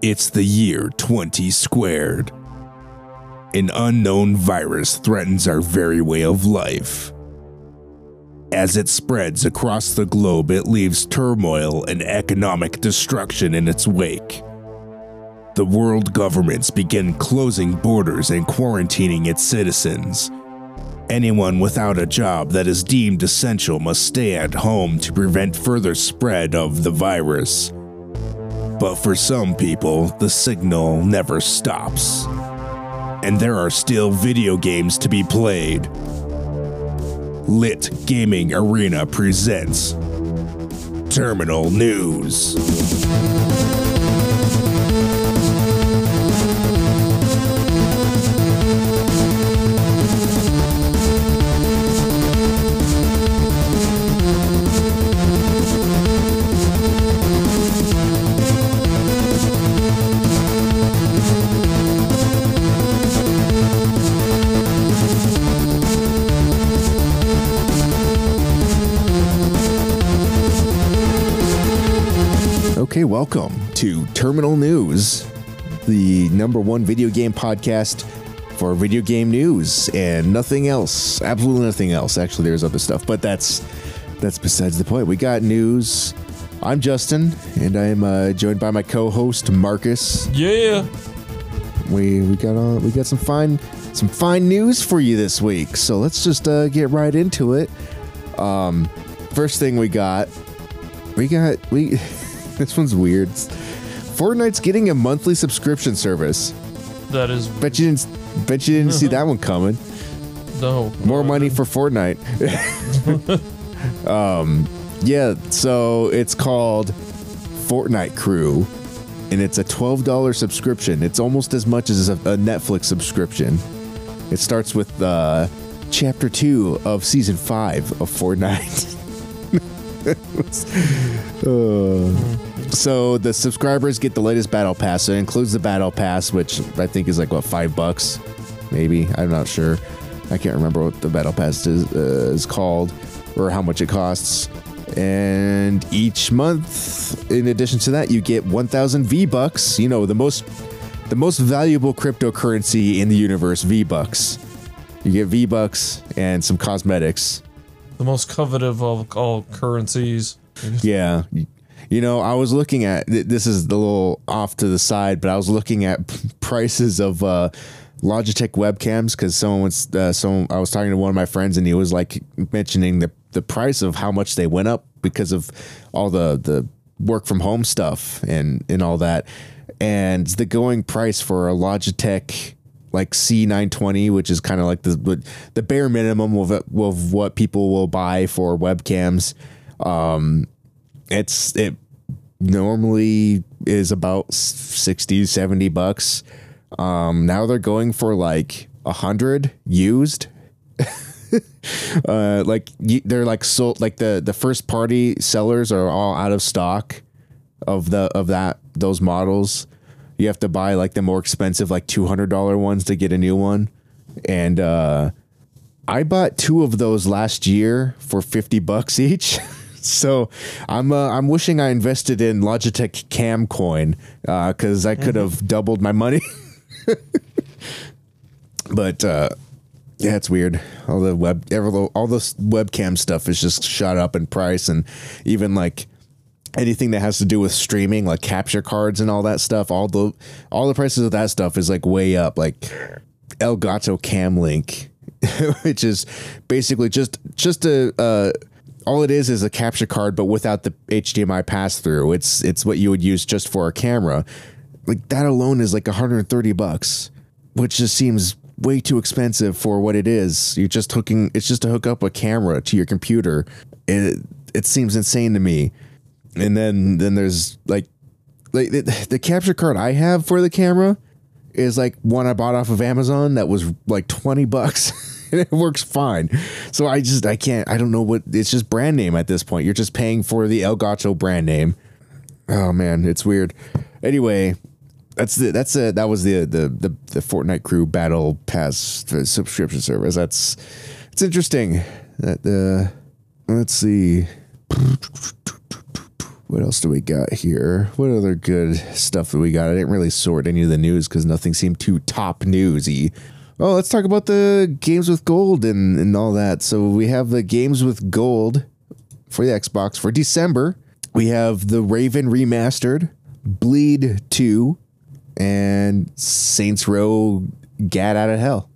It's the year 20 squared. An unknown virus threatens our very way of life. As it spreads across the globe, it leaves turmoil and economic destruction in its wake. The world governments begin closing borders and quarantining its citizens. Anyone without a job that is deemed essential must stay at home to prevent further spread of the virus. But for some people, the signal never stops. And there are still video games to be played. Lit Gaming Arena presents Terminal News. Welcome to Terminal News, the number one video game podcast for video game news and nothing else. Absolutely nothing else. Actually, there's other stuff, but that's that's besides the point. We got news. I'm Justin, and I'm uh, joined by my co-host Marcus. Yeah. We we got uh, we got some fine some fine news for you this week. So let's just uh, get right into it. Um, first thing we got, we got we. This one's weird. Fortnite's getting a monthly subscription service. That is Bet you didn't. Bet you didn't see that one coming. no More money for Fortnite. um, yeah. So it's called Fortnite Crew, and it's a twelve dollar subscription. It's almost as much as a, a Netflix subscription. It starts with uh, chapter two of season five of Fortnite. So the subscribers get the latest battle pass. So it includes the battle pass, which I think is like what five bucks, maybe. I'm not sure. I can't remember what the battle pass is, uh, is called or how much it costs. And each month, in addition to that, you get 1,000 V bucks. You know the most the most valuable cryptocurrency in the universe, V bucks. You get V bucks and some cosmetics. The most coveted of all currencies. Yeah. You know, I was looking at this is a little off to the side, but I was looking at prices of uh, Logitech webcams because someone was uh, someone I was talking to one of my friends and he was like mentioning the the price of how much they went up because of all the the work from home stuff and and all that, and the going price for a Logitech like C920, which is kind of like the the bare minimum of, of what people will buy for webcams. Um, it's it normally is about 60 70 bucks. Um now they're going for like a hundred used. Uh like they're like sold like the the first party sellers are all out of stock of the of that those models you have to buy like the more expensive like $200 ones to get a new one and uh I bought two of those last year for 50 bucks each. so I'm uh, I'm wishing I invested in Logitech Camcoin uh, cuz I could have doubled my money. but uh yeah, it's weird. All the web all this webcam stuff is just shot up in price and even like anything that has to do with streaming like capture cards and all that stuff all the all the prices of that stuff is like way up like Elgato Cam Link which is basically just just a uh, all it is is a capture card, but without the HDMI pass through. It's it's what you would use just for a camera. Like that alone is like 130 bucks, which just seems way too expensive for what it is. You're just hooking. It's just to hook up a camera to your computer. It it seems insane to me. And then then there's like like the, the capture card I have for the camera is like one I bought off of Amazon that was like 20 bucks and it works fine. So I just I can't I don't know what it's just brand name at this point. You're just paying for the Elgato brand name. Oh man, it's weird. Anyway, that's the that's the that was the the the, the Fortnite crew battle pass subscription service. That's it's interesting. That uh let's see. What else do we got here? What other good stuff that we got? I didn't really sort any of the news because nothing seemed too top newsy. Oh, let's talk about the games with gold and, and all that. So we have the games with gold for the Xbox for December. We have the Raven remastered, Bleed 2, and Saints Row Gat Out of Hell.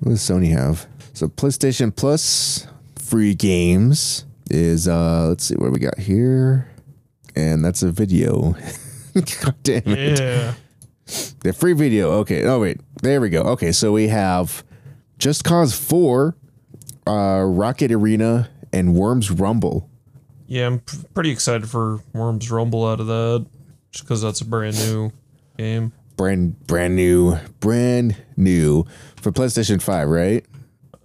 What does Sony have? So PlayStation Plus free games is uh let's see what we got here. And that's a video. God damn it. Yeah. The free video. Okay. Oh wait. There we go. Okay, so we have Just Cause 4, uh Rocket Arena, and Worms Rumble. Yeah, I'm p- pretty excited for Worms Rumble out of that. Just because that's a brand new game. Brand brand new. Brand new for PlayStation 5, right?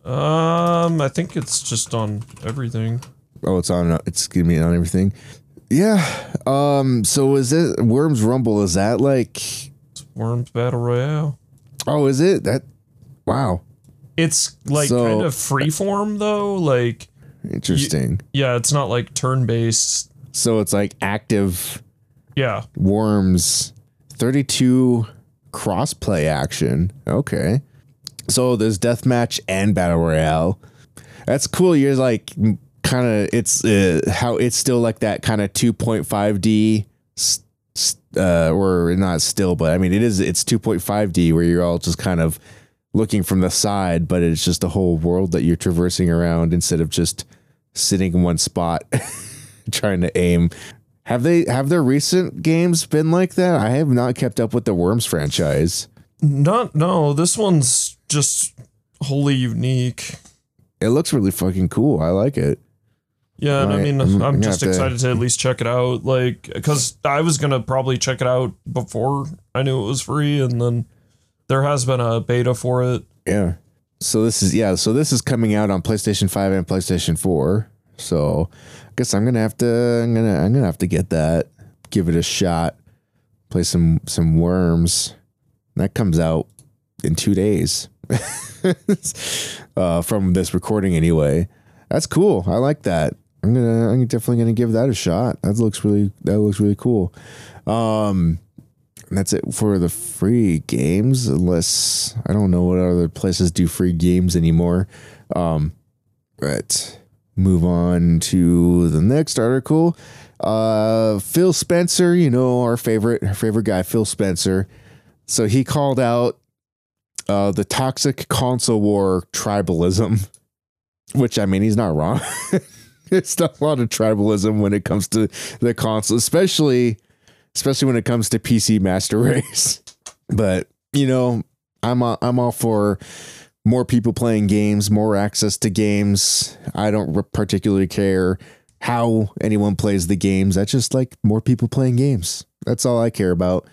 Um, I think it's just on everything. Oh, it's on. It's gonna be on everything. Yeah. Um. So is it Worms Rumble? Is that like? It's Worms Battle Royale. Oh, is it that? Wow. It's like So- kind of freeform though. Like, Interesting. yeah, it's not like turn based. so it's like active Yeah, Worms, thirty-two crossplay action. Okay. So there's deathmatch and battle royale. That's cool. You're like kind of it's uh, how it's still like that kind of 2.5D uh or not still but I mean it is it's 2.5D where you're all just kind of looking from the side but it's just a whole world that you're traversing around instead of just sitting in one spot trying to aim. Have they have their recent games been like that? I have not kept up with the Worms franchise. not no. This one's just wholly unique. It looks really fucking cool. I like it. Yeah, and I Right, mean, I'm- I'm just have to- excited to at least check it out. Like, because I was gonna probably check it out before I knew it was free, and then there has been a beta for it. Yeah. So this is yeah, so this is coming out on PlayStation 5 and PlayStation 4. So I guess I'm gonna have to I'm gonna I'm gonna have to get that. Give it a shot. Play some some worms. That comes out in two days. uh, from this recording anyway. That's cool. I like that. I'm gonna I'm definitely gonna give that a shot. That looks really that looks really cool. Um that's it for the free games, unless I don't know what other places do free games anymore. Um, but move on to the next article. Uh, Phil Spencer, you know our favorite, our favorite guy, Phil Spencer. So he called out uh, the toxic console war tribalism, which I mean he's not wrong. it's not a lot of tribalism when it comes to the console, especially especially when it comes to PC Master Race. But you know, I'm all, I'm all for more people playing games, more access to games. I don't particularly care how anyone plays the games. I just like more people playing games. That's all I care about.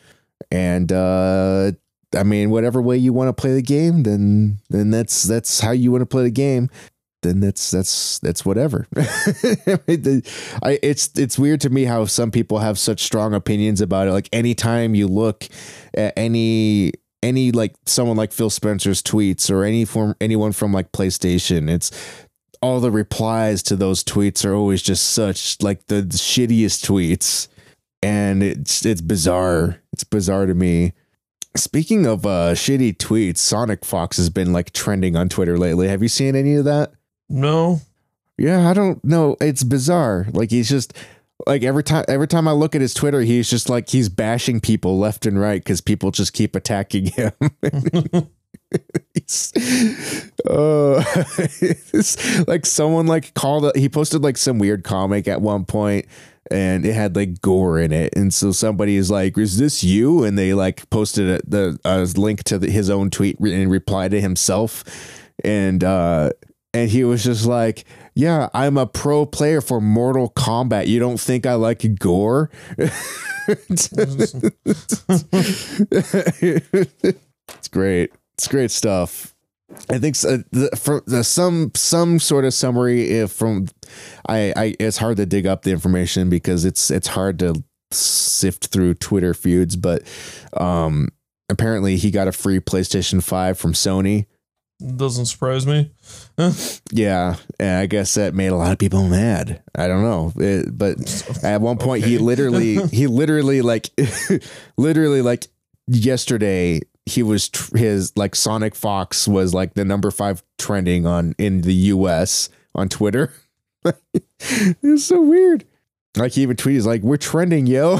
And uh I mean, whatever way you want to play the game, then then that's that's how you want to play the game. Then that's that's that's whatever. I it's it's weird to me how some people have such strong opinions about it. Like anytime you look at any any like someone like Phil Spencer's tweets or any form anyone from like PlayStation, it's all the replies to those tweets are always just such like the shittiest tweets, and it's it's bizarre. It's bizarre to me. Speaking of uh shitty tweets, Sonic Fox has been like trending on Twitter lately. Have you seen any of that? No, Yeah, I don't know. It's bizarre. Like he's just like every time every time I look at his Twitter, he's just like he's bashing people left and right because people just keep attacking him. Uh, it's like someone like called he posted like some weird comic at one point and it had like gore in it and so somebody is like is this you and they like posted a, the a link to the, his own tweet and reply to himself and uh and he was just like yeah i'm a pro player for mortal kombat. You don't think i like gore? It's great. It's great stuff. I think so, the, for the some some sort of summary if from I, I it's hard to dig up the information because it's it's hard to sift through Twitter feuds but um apparently he got a free PlayStation 5 from Sony Doesn't surprise me. Yeah, and I guess that made a lot of people mad. I don't know, It- but at one point he literally, he literally like, literally like yesterday he was tr- his like Sonic Fox was like the number five trending on in the U.S. on Twitter. it's so weird. Like he even tweeted like we're trending, yo.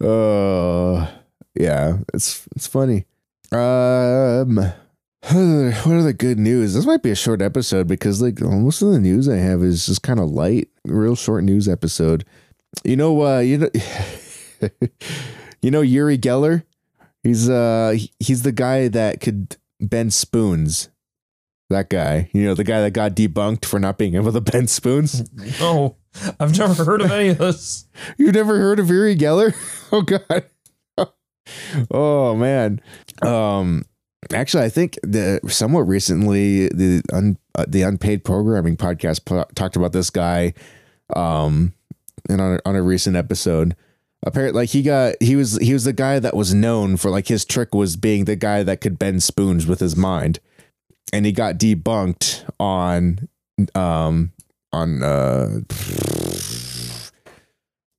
Uh, yeah, it's it's funny. Um, what are the good news? This might be a short episode because like most of the news I have is just kind of light, real short news episode. You know, uh, you know, you know Yuri Geller. He's uh he's the guy that could bend spoons. That guy, you know, the guy that got debunked for not being able to bend spoons. No, I've never heard of any of this. You've never heard of Yuri Geller? Oh god. oh man. Um actually I think the somewhat recently the un, uh, the unpaid programming podcast po- talked about this guy um and on a, on a recent episode apparently like he got he was he was the guy that was known for like his trick was being the guy that could bend spoons with his mind and he got debunked on um on uh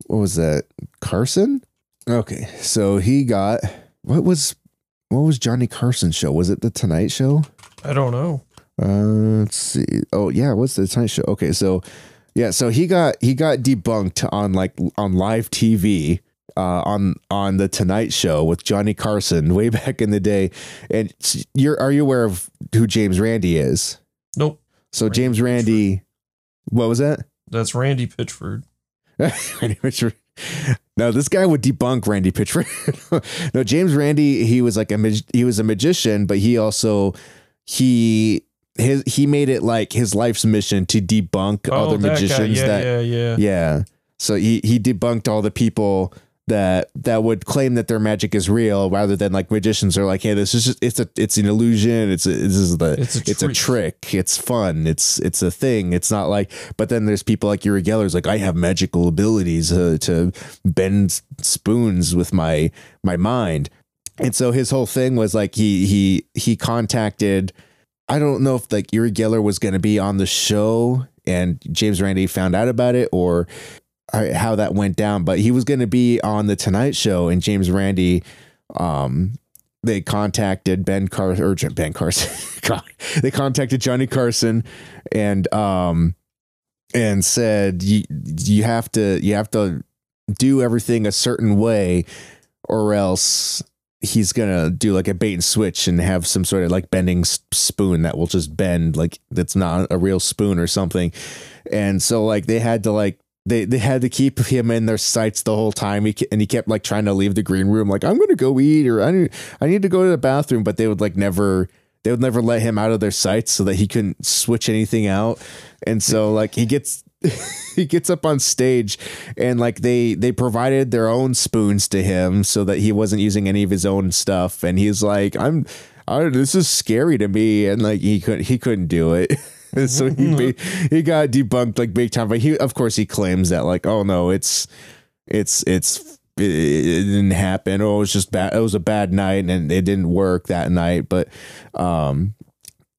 what was that Carson? Okay, so he got what was what was Johnny Carson's show? Was it the Tonight Show? I don't know. Uh, let's see. Oh yeah, what's the Tonight Show? Okay, so yeah, so he got he got debunked on like on live TV uh, on on the Tonight Show with Johnny Carson way back in the day. And you're are you aware of who James Randi is? Nope. So Randi James Randi, what was that? That's Randy Pitchford. Randy Pitchford. No, this guy would debunk Randy Pitchford. no, James Randi, he was like a mag- he was a magician, but he also he his he made it like his life's mission to debunk Oh, other that guy. magicians Yeah, that yeah, yeah. yeah. So he he debunked all the people that that would claim that their magic is real rather than like magicians are like hey this is just it's a it's an illusion. It's a this is the It's a it's a trick. trick. It's fun. It's it's a thing. It's not like but then there's people like Yuri Geller's like I have magical abilities uh, to bend spoons with my my mind. And so his whole thing was like he he he contacted I don't know if like Yuri Geller was going to be on the show and James Randi found out about it or how that went down, but he was going to be on the Tonight Show and James Randi um they contacted Ben Carson Ben Carson. They contacted Johnny Carson and um and said you you have to you have to do everything a certain way or else he's gonna do like a bait and switch and have some sort of like bending spoon that will just bend like that's not a real spoon or something and so like they had to like they they had to keep him in their sights the whole time. He, and he kept like trying to leave the green room like i'm gonna go eat or i need i need to go to the bathroom but they would like never they would never let him out of their sights so that he couldn't switch anything out. And so mm. like he gets he gets up on stage and like they they provided their own spoons to him so that he wasn't using any of his own stuff. And he's like i'm I, this is scary to me and like he couldn't he couldn't do it so he made, he got debunked like big time but he of course he claims that like oh no it's it's it's it, it didn't happen. Or it was just bad it was a bad night and it didn't work that night. But um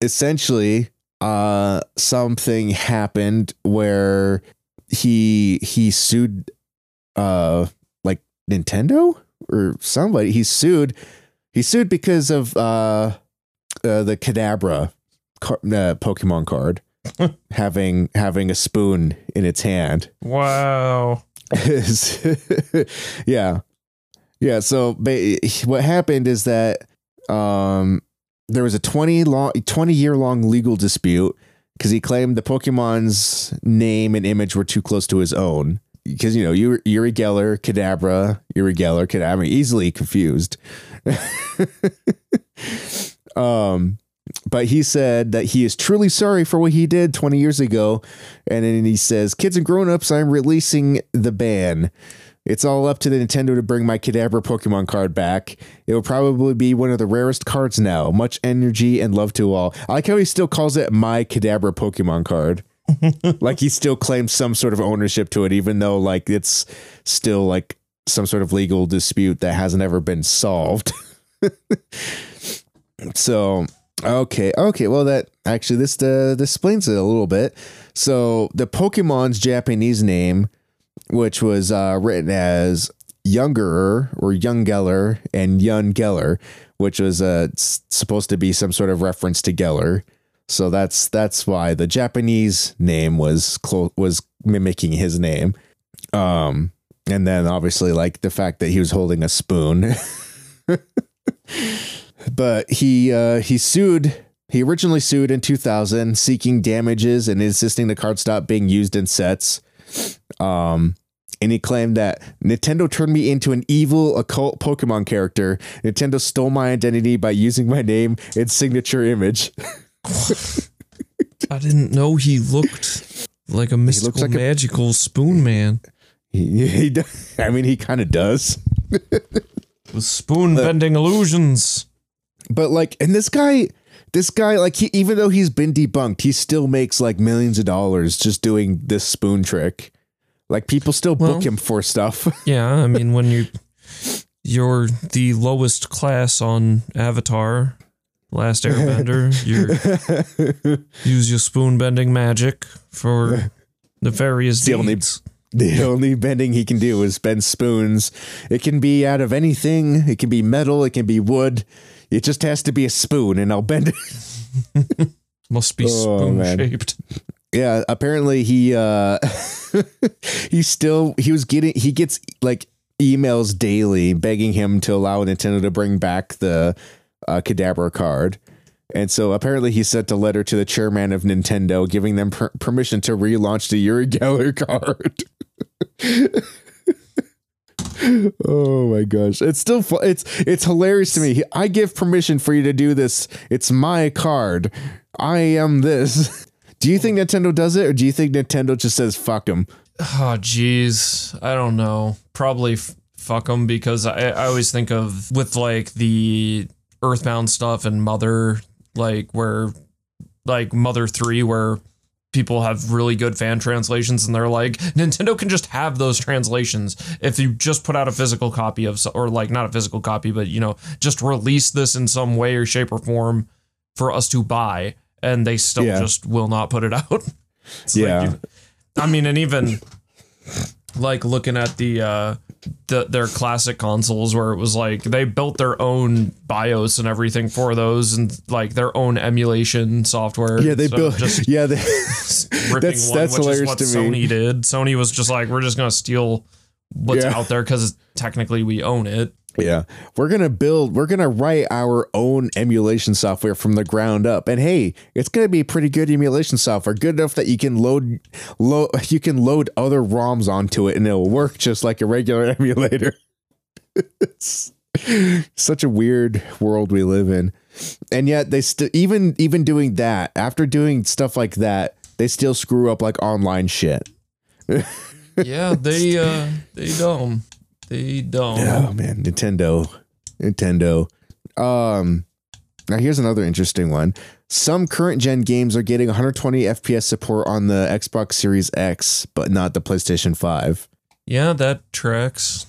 essentially uh something happened where he he sued uh like Nintendo or somebody. He sued he sued because of uh, uh the Kadabra car- uh, Pokemon card having having a spoon in its hand Wow. yeah yeah so ba- what happened is that um there was a 20 long 20 year long legal dispute because he claimed the pokemon's name and image were too close to his own because you know Yuri, Yuri Geller, Kadabra, Yuri Geller, Kadabra, easily confused. um, but he said that he is truly sorry for what he did 20 years ago, and then he says, "Kids and grown-ups, I'm releasing the ban. It's all up to the Nintendo to bring my Kadabra Pokemon card back. It will probably be one of the rarest cards now. Much energy and love to all. I like how he still calls it my Kadabra Pokemon card." like he still claims some sort of ownership to it, even though like it's still like some sort of legal dispute that hasn't ever been solved. So okay, okay. Well, that actually this uh, this explains it a little bit. So the Pokemon's Japanese name, which was uh, written as Younger or Young Geller and Yun Geller, which was uh, supposed to be some sort of reference to Geller. So that's that's why the Japanese name was clo- was mimicking his name. Um, and then obviously like the fact that he was holding a spoon. but he uh, he sued. He originally sued in 2000, seeking damages and insisting the card stop being used in sets. Um, and he claimed that Nintendo turned me into an evil occult Pokemon character. Nintendo stole my identity by using my name and signature image. I didn't know he looked like a mystical, like a- magical spoon man He, he I mean, he kind of does. with spoon bending illusions. But like, and this guy, this guy, like, he even though he's been debunked, he still makes like millions of dollars just doing this spoon trick. Like, people still book him for stuff. Yeah, I mean when you you're the lowest class on Avatar, Last Airbender, you use your spoon bending magic for the various the only- the only bending he can do is bend spoons. It can be out of anything. It can be metal. It can be wood. It just has to be a spoon, and I'll bend it. Must be Oh, spoon shaped. Yeah, apparently he uh he still he was getting he gets like emails daily begging him to allow Nintendo to bring back the uh Kadabra card. And so apparently he sent a letter to the chairman of Nintendo giving them per- permission to relaunch the Yuri Geller card. Oh my gosh. It's still fu- it's it's hilarious to me. I give permission for you to do this. It's my card. I am this. Do you think Nintendo does it or do you think Nintendo just says fuck them? Oh, ah, jeez. I don't know. Probably f- fuck them because I, I always think of with like the Earthbound stuff and Mother, like where, like Mother 3, where people have really good fan translations and they're like, Nintendo can just have those translations if you just put out a physical copy of, or like not a physical copy, but you know, just release this in some way or shape or form for us to buy. And they still Yeah. just will not put it out. It's Yeah. you- I mean, and even like looking at the uh the, their classic consoles where it was like they built their own BIOS and everything for those and like their own emulation software. Yeah, they instead built just Yeah, they ripping that's- one, that's which is hilarious what to me. Sony did. Sony was just like, we're just gonna steal what's Yeah. out there because technically we own it. Yeah. We're going to build, we're going to write our own emulation software from the ground up. And hey, it's going to be pretty good emulation software, good enough that you can load load you can load other ROMs onto it and it'll work just like a regular emulator. it's such a weird world we live in. And yet they still even even doing that, after doing stuff like that, they still screw up like online shit. Yeah, they uh they dumb. They dumb. Oh man, Nintendo, Nintendo. Um, now here's another interesting one. Some current gen games are getting 120 FPS support on the Xbox Series X, but not the PlayStation 5. Yeah, that tracks.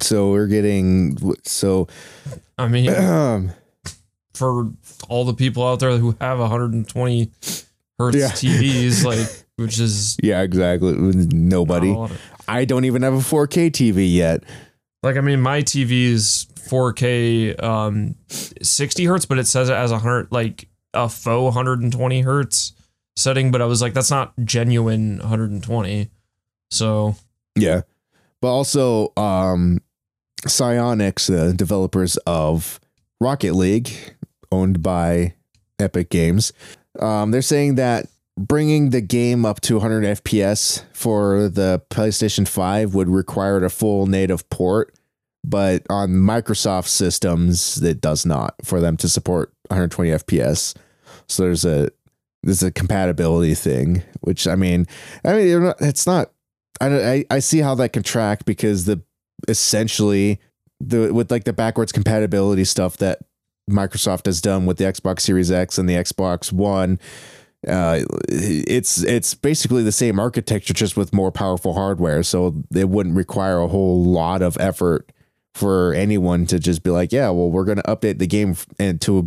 So we're getting so I mean, um, for all the people out there who have 120 hertz Yeah. TVs, like which is yeah, exactly. Nobody. Not a lot of- I don't even have a 4K TV yet. like I mean, my TV is 4K, um, 60 hertz, but it says it as a hundred, like a faux 120 hertz setting. But I was like, that's not genuine 120. So Yeah. But also, um, Psyonix, the developers of Rocket League, owned by Epic Games, um, they're saying that bringing the game up to 100 FPS for the PlayStation 5 would require a full native port. But on Microsoft systems, it does not for them to support 120 FPS. So there's a there's a compatibility thing, which I mean, I mean, not- it's not I, I I see how that can track because the essentially the with like the backwards compatibility stuff that Microsoft has done with the Xbox Series X and the Xbox One uh it's it's basically the same architecture just with more powerful hardware. So it wouldn't require a whole lot of effort for anyone to just be like yeah well we're going to update the game and to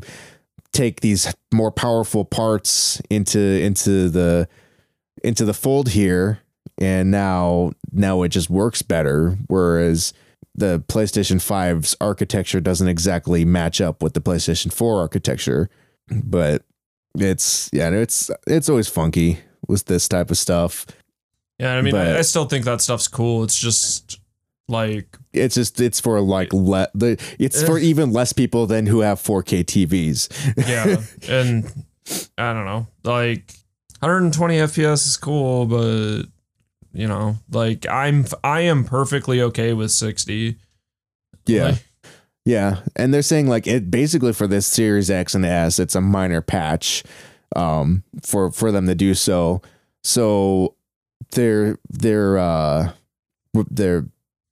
take these more powerful parts into into the into the fold here. And now now it just works better. Whereas the PlayStation 5's architecture doesn't exactly match up with the PlayStation 4 architecture. But it's yeah it's it's always funky with this type of stuff Yeah, I mean, But- I, still think that stuff's cool. It's just like, it's just it's for like le- the it's for Eh. even less people than who have 4K TVs yeah, and I don't know, like 120 FPS is cool, but you know, like I'm I am perfectly okay with 60. yeah Like, Yeah, and they're saying like it basically for this Series X and S, it's a minor patch um for for them to do so. So their their uh their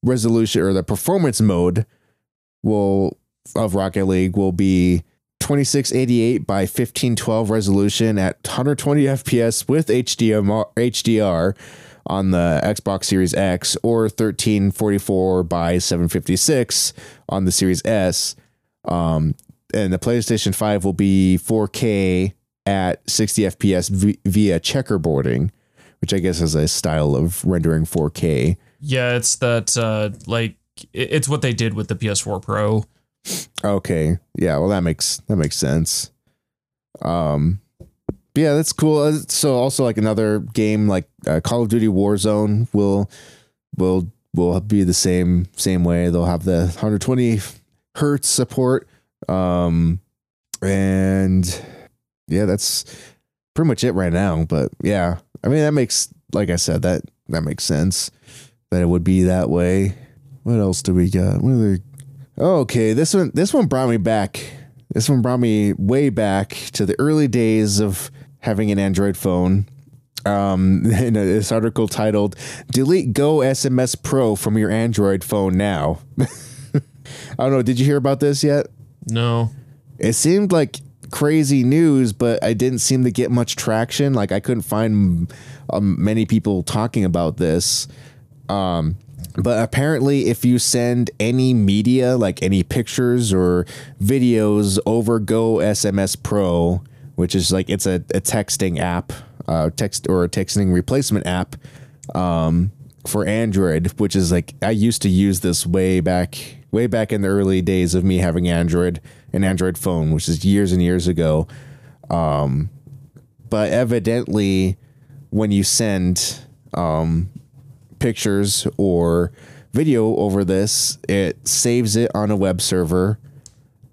resolution or the performance mode will of Rocket League will be 2688 by 1512 resolution at 120 FPS with HDMR HDR on the Xbox Series X or 1344 by 756 on the Series S. Um, and the PlayStation 5 will be 4K at 60 FPS v- via checkerboarding, which I guess is a style of rendering 4K. yeah, it's that uh like it's what they did with the PS4 Pro. Okay. Yeah, well that makes that makes sense. Um yeah, that's cool. Uh, So also like another game like uh, Call of Duty Warzone will will will be the same same way. They'll have the 120 hertz support. Um and yeah, that's pretty much it right now, but yeah. I mean that makes like I said that that makes sense that it would be that way. What else do we got? What other Okay, this one this one brought me back. This one brought me way back to the early days of having an Android phone. Um, in a, this article titled "Delete Go SMS Pro from your Android phone now." I don't know. Did you hear about this yet? No. It seemed like crazy news, but I didn't seem to get much traction. Like I couldn't find um, many people talking about this. Um, but apparently, if you send any media, like any pictures or videos, over Go SMS Pro, which is like it's a, a texting app, uh, text or a texting replacement app, um, for Android, which is like I used to use this way back, way back in the early days of me having Android, an Android phone, which is years and years ago. Um, but evidently, when you send um, pictures or video over this, it saves it on a web server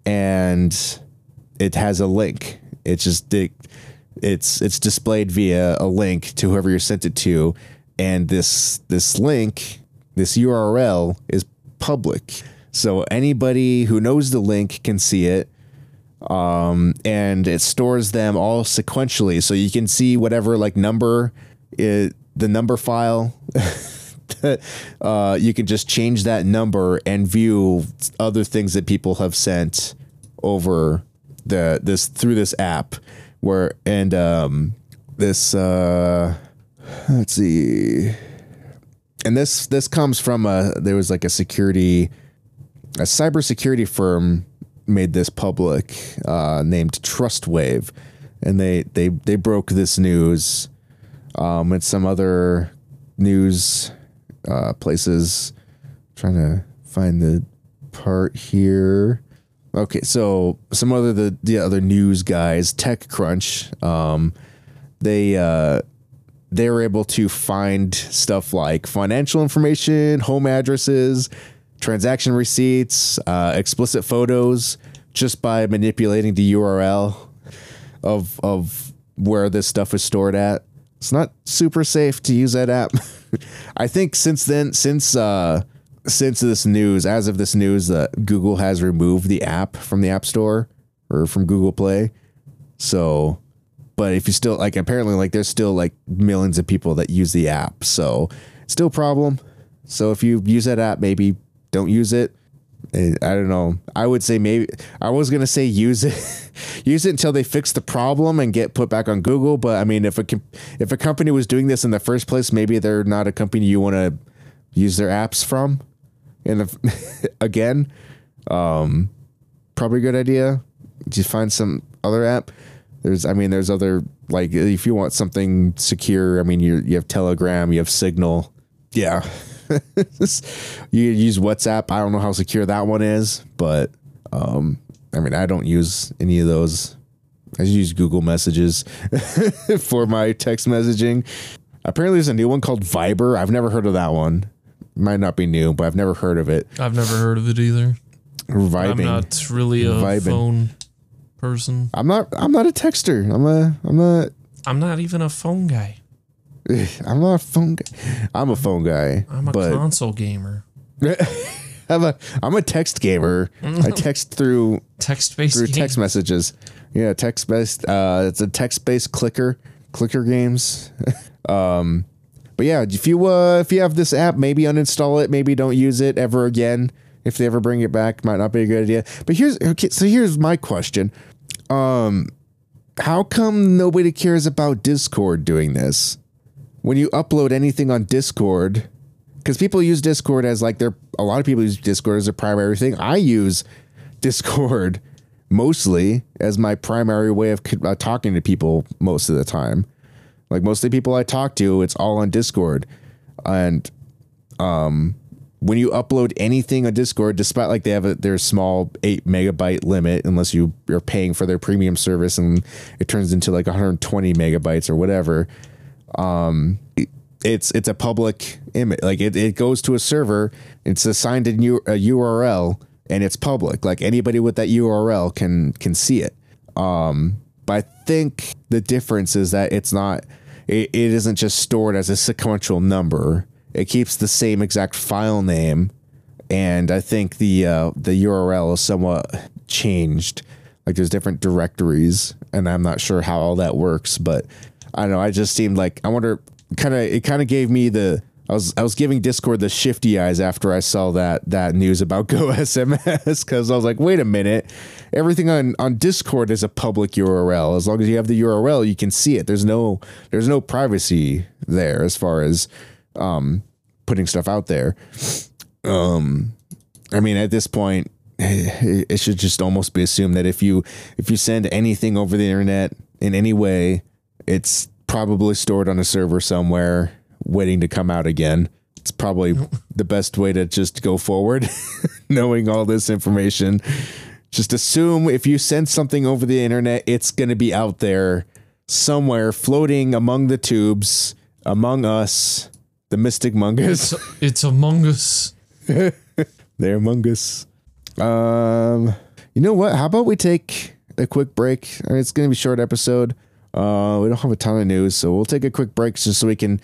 and it has a link. It's just it, it's it's displayed via a link to whoever you sent it to, and this this link, this URL is public. So anybody who knows the link can see it. Um, and it stores them all sequentially, so you can see whatever like number it the number file uh, you can just change that number and view other things that people have sent over the this through this app where and um this uh let's see. And this this comes from a there was like a security a cybersecurity firm made this public uh named Trustwave. And they they they broke this news um and some other news uh places. Trying to find the part here okay so some other the, the other news guys techcrunch um they uh they were able to find stuff like financial information home addresses transaction receipts uh explicit photos just by manipulating the url of of where this stuff is stored at. It's not super safe to use that app. I think since then, since uh, since this news, as of this news, that Google has removed the app from the App Store or from Google Play. So, but if you still like, apparently, like there's still like millions of people that use the app. So, still a problem. So if you use that app, maybe don't use it. Eh, I don't know. I would say maybe I was gonna say use it, use it until they fix the problem and get put back on Google. But I mean, if a if a company was doing this in the first place, maybe they're not a company you want to use their apps from. And again, um, probably a good idea. You find some other app? There's, I mean, there's other like if you want something secure. I mean, you you have Telegram, you have Signal. Yeah, you use WhatsApp. I don't know how secure that one is, but um, I mean, I don't use any of those. I just use Google Messages for my text messaging. Apparently, there's a new one called Viber. I've never heard of that one. Might not be new, but I've never heard of it. I've never heard of it either. Vibing. I'm not really a Vibing. phone person. I'm not. I'm not a texter. I'm a. I'm not. I'm not even a phone guy. I'm not a phone. Guy. I'm a phone guy. I'm a console gamer. I'm a. I'm a text gamer. I text through Text based through game. text messages. Yeah, text based. Uh, it's a text based clicker. Clicker games. um, but yeah, if you uh, if you have this app, maybe uninstall it. Maybe don't use it ever again. If they ever bring it back, might not be a good idea. But here's okay. So here's my question. Um, how come nobody cares about Discord doing this? When you upload anything on Discord, because people use Discord as like their a lot of people use Discord as their primary thing. I use Discord mostly as my primary way of uh, talking to people most of the time. Like most of the people I talk to, it's all on Discord, and um, when you upload anything on Discord, despite like they have a, their small eight megabyte limit, unless you are paying for their premium service and it turns into like 120 megabytes or whatever. Um, it- it's it's a public image. Like it, it goes to a server. It's assigned a, new, a URL and it's public. Like anybody with that URL can can see it. Um, but I think the difference is that it's not. It, it isn't just stored as a sequential number. It keeps the same exact file name, and I think the uh, the URL is somewhat changed. Like there's different directories, and I'm not sure how all that works, but I don't know. I just seemed like I wonder. Kind of, it kind of gave me the. I was I was giving Discord the shifty eyes after I saw that that news about Go SMS because I was like, wait a minute, everything on on Discord is a public URL. As long as you have the URL, you can see it. There's no there's no privacy there as far as um, putting stuff out there. Um, I mean, at this point, it it should just almost be assumed that if you if you send anything over the internet in any way, it's probably stored on a server somewhere, waiting to come out again. It's probably the best way to just go forward, knowing all this information. Just assume if you send something over the internet, it's going to be out there somewhere, floating among the tubes, among us, the Mystic Mungus. It's, it's Among Us. They're among us. Um, you know what? How about we take a quick break? I mean, it's going to be a short episode. Uh, we don't have a ton of news, so we'll take a quick break just so we can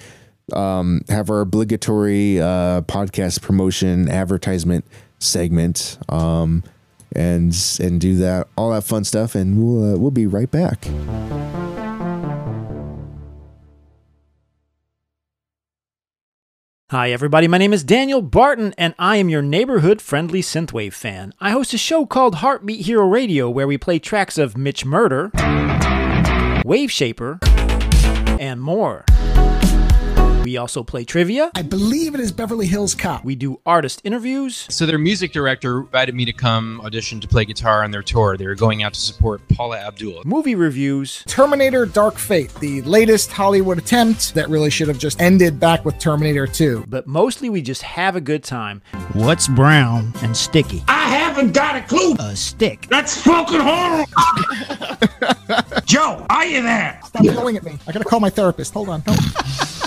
um, have our obligatory uh, podcast promotion advertisement segment, um, and and do that all that fun stuff, and we'll uh, we'll be right back. Hi, everybody. My name is Daniel Barton, and I am your neighborhood friendly synthwave fan. I host a show called Heartbeat Hero Radio where we play tracks of Mitch Murder, Wave Shaper, and more. We also play trivia. I believe it is Beverly Hills Cop. We do artist interviews. So their music director invited me to come audition to play guitar on their tour. They were going out to support Paula Abdul. Movie reviews, Terminator Dark Fate, the latest Hollywood attempt that really should have just ended back with Terminator 2. but mostly we just have a good time. What's brown and sticky? I haven't got a clue. A stick. That's fucking horrible. Joe, are you there? Stop yelling at me. I gotta call my therapist. Hold on.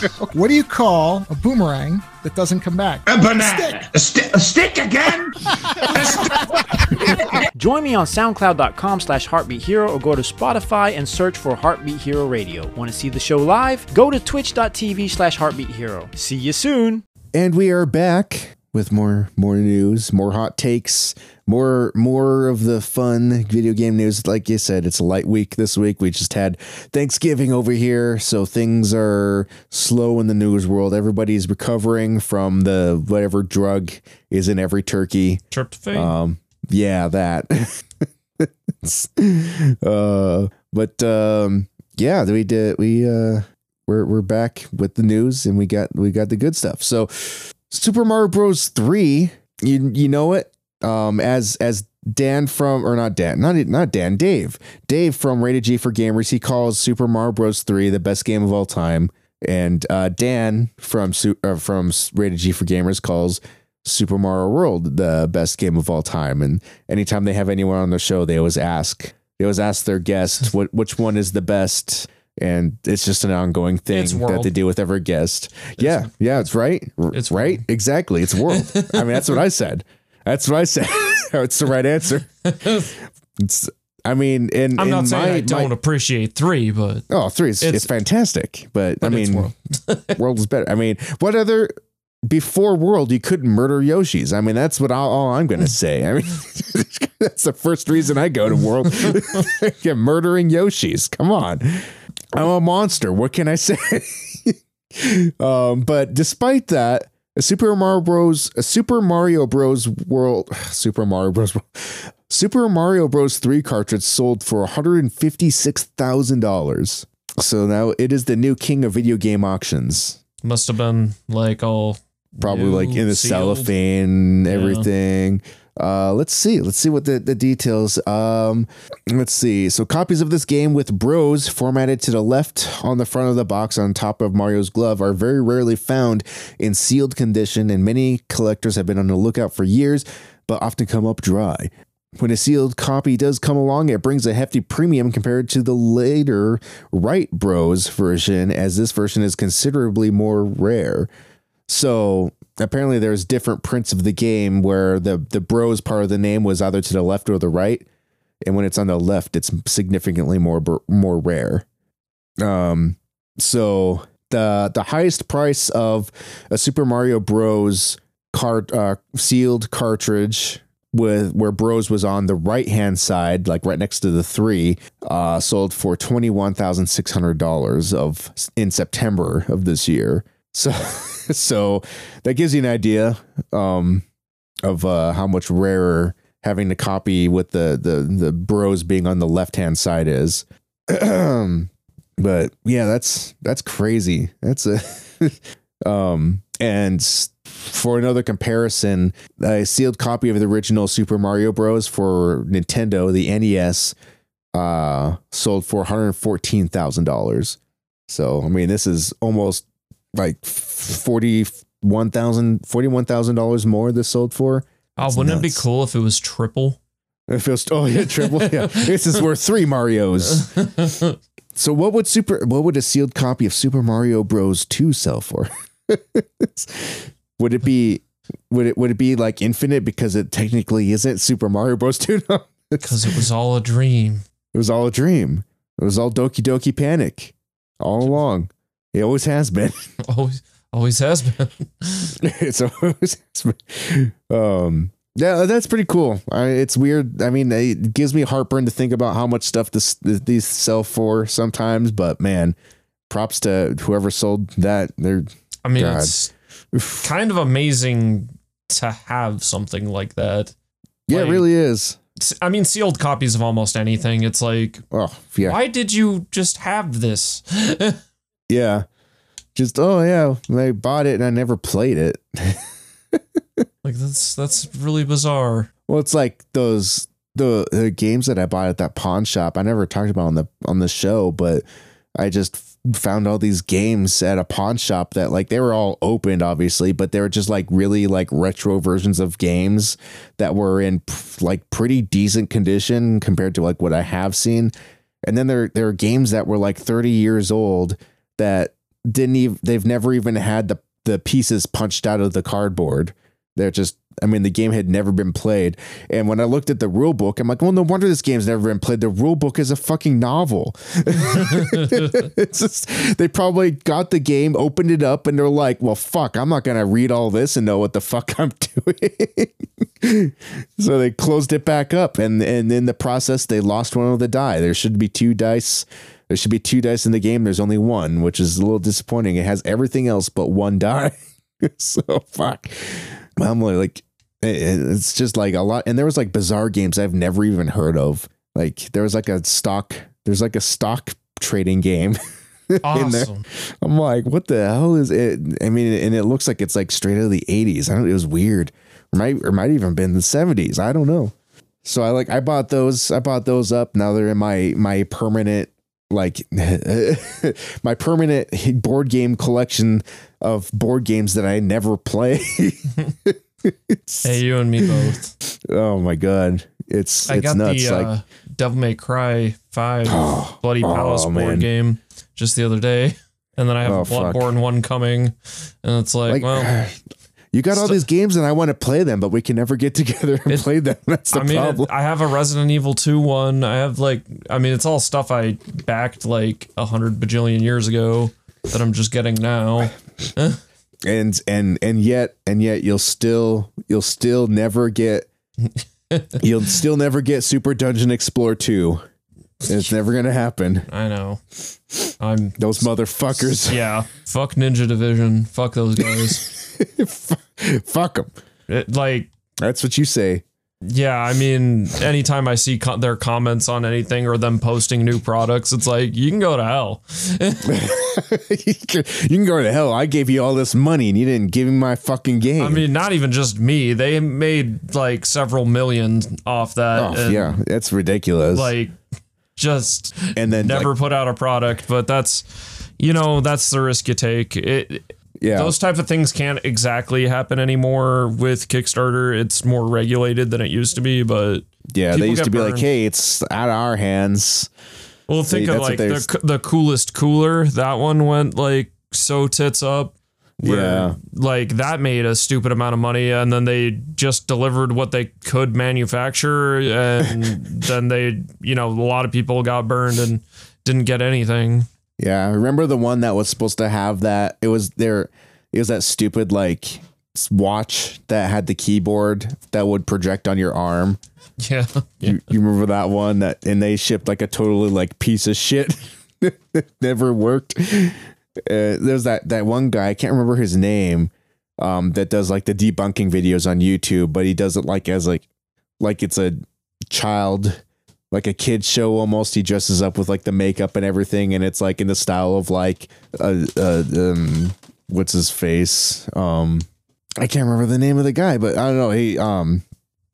Okay, what do you call a boomerang that doesn't come back? A banana. Stick. A, sti- a stick again? A stick. Join me on soundcloud.com slash heartbeat hero or go to Spotify and search for Heartbeat Hero Radio. Want to see the show live? Go to twitch.tv slash heartbeat hero. See you soon. And we are back with more more news, more hot takes, more more of the fun video game news. Like you said, it's a light week this week. We just had Thanksgiving over here, so things are slow in the news world. Everybody's recovering from the whatever drug is in every turkey. Tryptophan. Um, yeah, that. uh, but um, yeah, we did. We uh, we're we're back with the news, and we got we got the good stuff. So, Super Mario Bros. Three, you you know it. Um, as as Dan from or not Dan, not not Dan, Dave. Dave from Rated G for Gamers. He calls Super Mario Bros. Three the best game of all time, and uh, Dan from uh, from Rated G for Gamers calls Super Mario World the best game of all time. And anytime they have anyone on the show, they always ask they always ask their guest what which one is the best. And it's just an ongoing thing that they deal with every guest. yeah, yeah, it's right. It's right. Exactly. It's world. I mean, that's what I said. That's what I said. it's the right answer. It's. I mean, in I'm in not saying my, I don't my- appreciate three, but oh, three is it's, it's- fantastic, but, I but it's mean, World. world is better. I mean, what other before world you couldn't murder Yoshis? I mean, that's what all, all I'm gonna say. I mean, that's the first reason I go to world. yeah, murdering Yoshis. Come on, I'm a monster. What can I say? um, but despite that, a Super Mario Bros. A Super Mario Bros. World, Super Mario Bros. Super Mario Bros. 3 cartridge sold for $156,000. So now it is the new king of video game auctions. must have been like all Probably like in the sealed. cellophane, Yeah. Uh, let's see. Let's see what the, the details. Um, let's see. So copies of this game with Bros formatted to the left on the front of the box on top of Mario's glove are very rarely found in sealed condition, and many collectors have been on the lookout for years, but often come up dry. When a sealed copy does come along, it brings a hefty premium compared to the later Right Bros version, as this version is considerably more rare. So apparently, there's different prints of the game where the the Bros part of the name was either to the left or the right, and when it's on the left, it's significantly more more rare. Um, so the the highest price of a Super Mario Bros. cart uh, sealed cartridge with where Bros was on the right hand side, like right next to the three, uh, sold for twenty one thousand six hundred dollars of in September of this year. So, so that gives you an idea um, of uh, how much rarer having to copy with the the the Bros being on the left hand side is. but yeah, that's that's crazy. That's a um and for another comparison, a sealed copy of the original Super Mario Bros. for Nintendo, the NES, uh, sold for one hundred fourteen thousand dollars. So I mean, this is almost like forty one thousand forty one thousand dollars more. This sold for. Oh, wouldn't it be cool if it was triple? It feels oh yeah triple yeah. This is worth three Mario's. So what would super what would a sealed copy of Super Mario Bros. 2 sell for? would it be would it would it be like infinite because it technically isn't Super Mario Bros. 2? Because it was all a dream. It was all a dream. It was all Doki Doki Panic all along. It always has been. Always, always has been. it's always has been. Um, yeah, that's pretty cool. I, it's weird. I mean, it gives me heartburn to think about how much stuff this these sell for sometimes. But man, props to whoever sold that. They're I mean, God. it's kind of amazing to have something like that. yeah, it really is. I mean, sealed copies of almost anything. It's like, Oh yeah, why did you just have this? Yeah. Just oh yeah, I bought it and I never played it. like that's that's really bizarre. Well, it's like those the, the games that I bought at that pawn shop. I never talked about on the on the show, but I just f- found all these games at a pawn shop that like they were all opened, obviously, but they were just like really like retro versions of games that were in like pretty decent condition compared to like what I have seen. And then there there are games that were like 30 years old that didn't even they've never even had the the pieces punched out of the cardboard. They're just I mean the game had never been played. And when I looked at the rule book, I'm like, well, no wonder this game's never been played. The rule book is a fucking novel. it's just they probably got the game, opened it up, and they're like, well, fuck, I'm not gonna read all this and know what the fuck I'm doing. so they closed it back up, and and in the process, they lost one of the die. There should be two dice. There should be two dice in the game. There's only one, which is a little disappointing. It has everything else but one die. so fuck. I'm like, eh, eh, it's just like a lot. And there was like bizarre games I've never even heard of. Like there was like a stock. There's like a stock trading game. in there. Awesome. I'm like, what the hell is it? I mean, and it looks like it's like straight out of the 80s. I don't. It was weird. Or might or might even been the 70s. I don't know. So I like I bought those. I bought those up. Now they're in my my permanent like my permanent board game collection of board games that I never play. Hey, you and me both. oh my god, it's I it's got nuts. the like uh, Devil May Cry 5 Bloody oh, Palace board man. game just the other day. And then I have Oh, fuck. Bloodborne one coming. And it's like, like well, you got all these games and I want to play them, but we can never get together and It- play them. That's the I mean, problem. I have a Resident Evil 2 one. I have like, I mean, it's all stuff I backed like a hundred bajillion years ago that I'm just getting now. and and and yet and yet you'll still you'll still never get you'll still never get Super Dungeon Explorer 2. It's never gonna happen. I know. I'm, Those motherfuckers. yeah, fuck Ninja Division. Fuck those guys. Fuck them. It, like, That's what you say. Yeah, I mean, anytime I see co- their comments on anything or them posting new products, it's like you can go to hell. you can you can go to hell. I gave you all this money and you didn't give me my fucking game. I mean, not even just me; they made like several million off that. oh, yeah, that's ridiculous. like just and then never like, put out a product. But that's you know that's the risk you take. It yeah, those type of things can't exactly happen anymore with Kickstarter. It's more regulated than it used to be, but yeah. They used to be like, "Hey, it's out of our hands." Well, think They- of like the the coolest cooler. That one went like so tits up. Yeah. like that made a stupid amount of money, and then they just delivered what they could manufacture, and then they, you know, a lot of people got burned and didn't get anything. Yeah, I remember the one that was supposed to have that. It was there. It was that stupid like watch that had the keyboard that would project on your arm. Yeah, You, you remember that one that and they shipped like a totally like piece of shit. Never worked. Uh, there's that that one guy I can't remember his name. Um, that does like the debunking videos on YouTube, but he does it like as like like it's a child like a kid show almost he dresses up with like the makeup and everything and it's like in the style of like uh, uh um what's his face? Um i can't remember the name of the guy but i don't know he um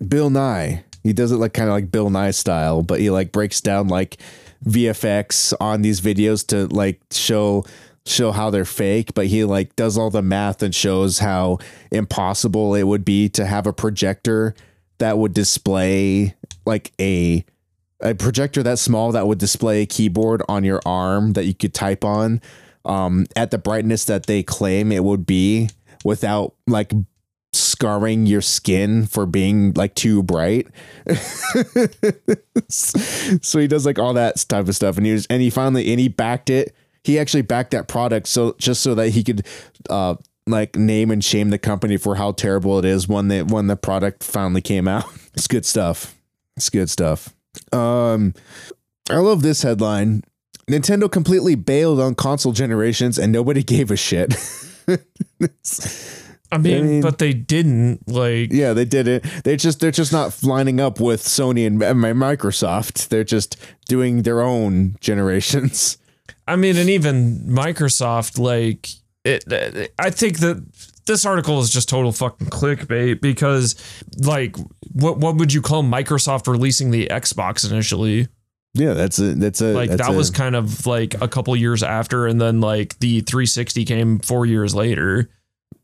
bill nye. He does it like kind of like bill nye style but he like breaks down like vfx on these videos to like show show how they're fake but he like does all the math and shows how impossible it would be to have a projector that would display like a a projector that small that would display a keyboard on your arm that you could type on um, at the brightness that they claim it would be without like scarring your skin for being like too bright. so he does like all that type of stuff and he was and he finally and he backed it. He actually backed that product so just so that he could uh like name and shame the company for how terrible it is when the when the product finally came out. It's good stuff. It's good stuff. Um, I love this headline. Nintendo completely bailed on console generations and nobody gave a shit. I mean, mean- but they didn't like. yeah, they did it. They just they're just not lining up with Sony and and Microsoft. They're just doing their own generations. I mean, and even Microsoft, like it. I think that this article is just total fucking clickbait because, like, what what would you call Microsoft releasing the Xbox initially? Yeah, that's a that's a Like that's that a- was kind of like a couple years after, and then like the 360 came four years later.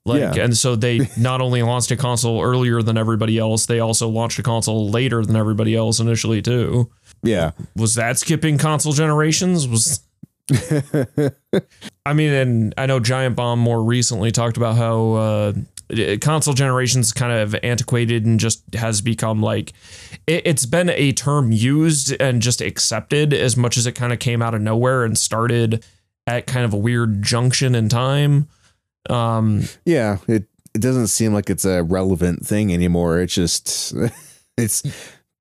Like, Yeah. and so they not only launched a console earlier than everybody else, they also launched a console later than everybody else initially too. yeah. Was that skipping console generations? Was I mean, and I know Giant Bomb more recently talked about how uh, console generations kind of antiquated and just has become like it, it's been a term used and just accepted as much as it kind of came out of nowhere and started at kind of a weird junction in time. Um, Yeah, it it doesn't seem like it's a relevant thing anymore. It's just it's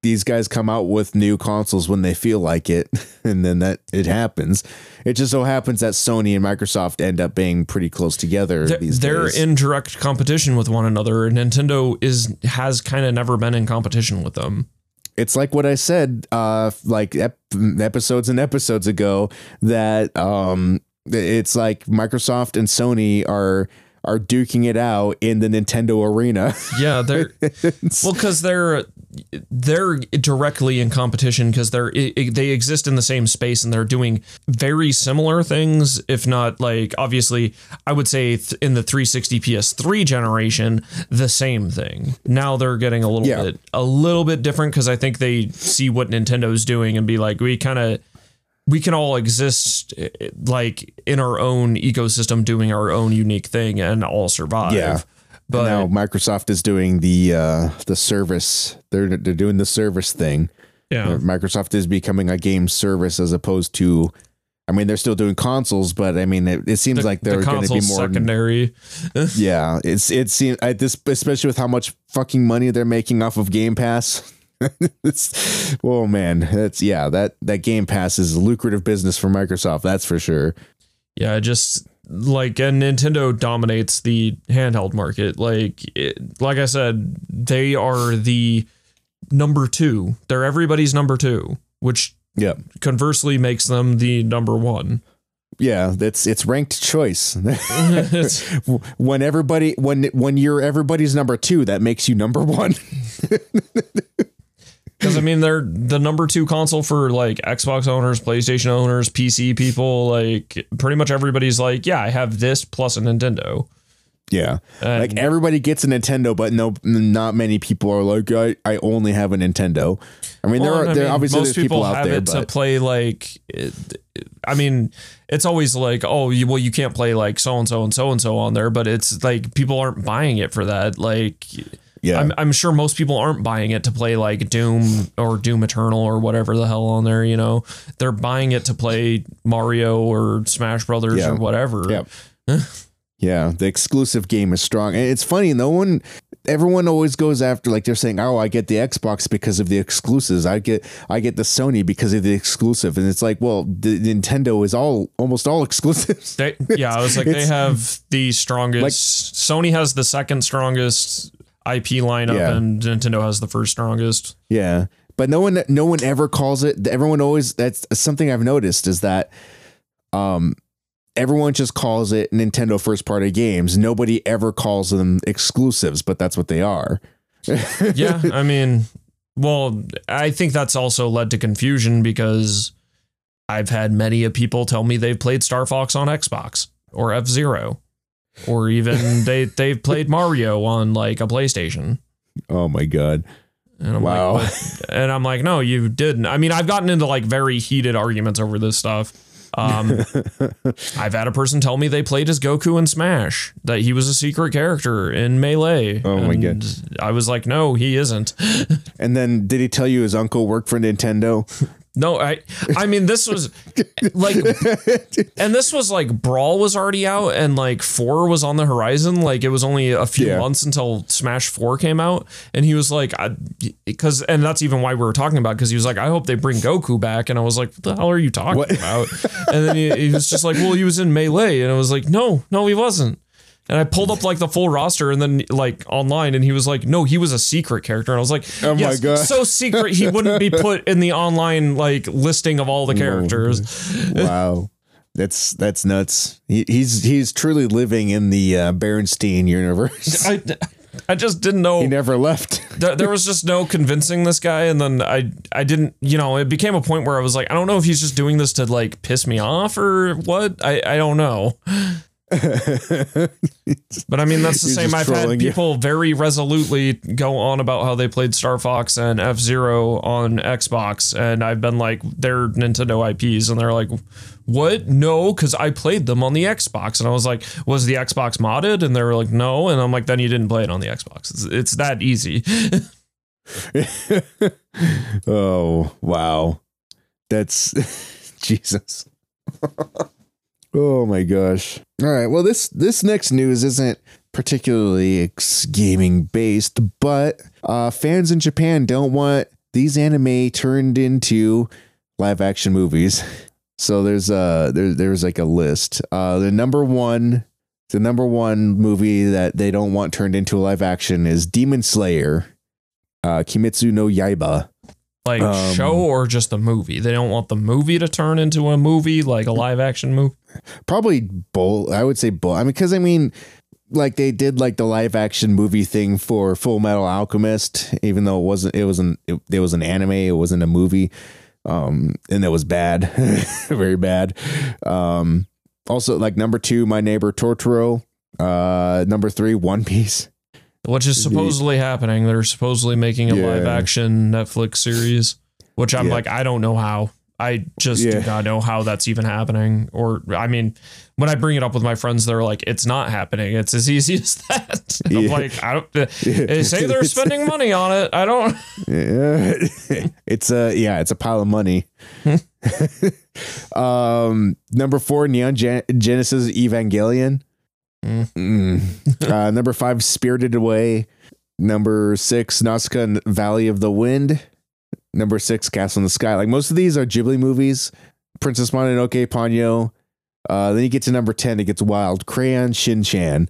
these guys come out with new consoles when they feel like it, and then that it happens. It just so happens that Sony and Microsoft end up being pretty close together they're, these they're days. in direct competition with one another. Nintendo is has kind of never been in competition with them. it's like what I said, uh, like ep- episodes and episodes ago, that um, it's like Microsoft and Sony are are duking it out in the Nintendo arena. Yeah, they're well because they're they're directly in competition because they're they exist in the same space and they're doing very similar things if not like obviously i would say in the 360 ps3 generation the same thing now they're getting a little Yeah. bit a little bit different because i think they see what nintendo's doing and be like we kind of we can all exist like in our own ecosystem doing our own unique thing and all survive Yeah. But now Microsoft is doing the uh, the service. They're they're doing the service thing. yeah Uh, Microsoft is becoming a game service as opposed to. I mean, they're still doing consoles, but I mean, it, it seems like they're going to be more. secondary Yeah, it's it seems I this especially with how much fucking money they're making off of Game Pass. it's, oh man, that's yeah that that Game Pass is a lucrative business for Microsoft. That's for sure. Yeah, just like and Nintendo dominates the handheld market. Like it, like I said, they are the number 2. They're everybody's number 2, which yeah. conversely makes them the number 1. Yeah, that's it's ranked choice. when everybody when when you're everybody's number 2, that makes you number 1. Because I mean, they're the number two console for like Xbox owners, PlayStation owners, PC people. Like pretty much everybody's like, yeah, I have this plus a Nintendo. Yeah, and like everybody gets a Nintendo, but no, not many people are like, I, I only have a Nintendo. I mean, well, there are there mean, obviously most there's people, people out have there, it but. to play like. I mean, it's always like, oh, you, well, you can't play like so and so and so and so on there, but it's like people aren't buying it for that, like yeah, I'm, I'm sure most people aren't buying it to play like Doom or Doom Eternal or whatever the hell on there. You know, they're buying it to play Mario or Smash Brothers Yeah. or whatever. Yep. yeah, the exclusive game is strong. And it's funny, no one, everyone always goes after like they're saying, oh, I get the Xbox because of the exclusives. I get I get the Sony because of the exclusive, and it's like, well, the Nintendo is all almost all exclusives. They, yeah, I was like, they have the strongest. Sony has the second strongest IP lineup, Yeah. and Nintendo has the first strongest. Yeah. But no one no one ever calls it everyone always that's something I've noticed is that um everyone just calls it Nintendo first party games. Nobody ever calls them exclusives, but that's what they are. yeah, I mean, well, I think that's also led to confusion because I've had many of people tell me they've played Star Fox on Xbox or F Zero, or even they they've played Mario on like a PlayStation. Oh my god. And I'm Wow. like, and I'm like, no, you didn't. I mean, I've gotten into like very heated arguments over this stuff. Um, I've had a person tell me they played as Goku in Smash, that he was a secret character in Melee. Oh my god! I was like, no, he isn't. And then did he tell you his uncle worked for Nintendo? No, I I mean this was like and this was like Brawl was already out and like 4 was on the horizon. Like it was only a few Yeah. months until Smash 4 came out. And he was like cuz and that's even why we were talking about cuz he was like I hope they bring Goku back. And I was like what the hell are you talking What? about? And then he, he was just like well he was in Melee. And I was like no no he wasn't and I pulled up like the full roster and then like online and he was like, no, he was a secret character. And I was like, Oh my God. so secret he wouldn't be put in the online like listing of all the characters. wow. That's that's nuts. He, he's he's truly living in the uh, Berenstein universe. I, I just didn't know. he never left. there, there was just no convincing this guy, and then I I didn't you know it became a point where I was like I don't know if he's just doing this to like piss me off or what I I don't know. But I mean that's the He's same. I've had trolling you. people very resolutely go on about how they played Star Fox and F Zero on Xbox, and I've been like they're Nintendo IPs, and they're like, "What? No, because I played them on the Xbox." And I was like, "Was the Xbox modded?" And they were like, "No," and I'm like, "Then you didn't play it on the Xbox. It's, it's that easy." oh wow, that's Jesus. oh my gosh. All right. Well, this this next news isn't particularly gaming based, but uh, fans in Japan don't want these anime turned into live action movies. So there's uh there there's like a list. Uh, the number one. The number one movie that they don't want turned into a live action is Demon Slayer, uh, Kimetsu no Yaiba. like Um, show or just the movie. They don't want the movie to turn into a movie, like a live action movie. Probably both. I would say both. I mean, because I mean, like they did like the live action movie thing for Full Metal Alchemist, even though it wasn't it wasn't it, it was an anime, it wasn't a movie. Um and it was bad. Very bad. Um also like number 2 My Neighbor Totoro, uh number 3 One Piece. which is supposedly happening. They're supposedly making a Yeah. live action Netflix series, which I'm Yeah. like, I don't know how. I just Yeah. do not know how that's even happening. Or, I mean, when I bring it up with my friends, they're like, it's not happening. It's as easy as that. And I'm like, I don't, they say they're spending money on it. I don't. Yeah. it's a yeah, it's a pile of money. um, number four, Neon Gen- Genesis Evangelion. Mm. Uh, number five, Spirited Away. Number six, Nausicaa Valley of the Wind. Number six, Castle in the Sky. Like most of these are Ghibli movies. Princess Mononoke, Ponyo. Uh, then you get to number ten, it gets wild. Crayon Shin Chan.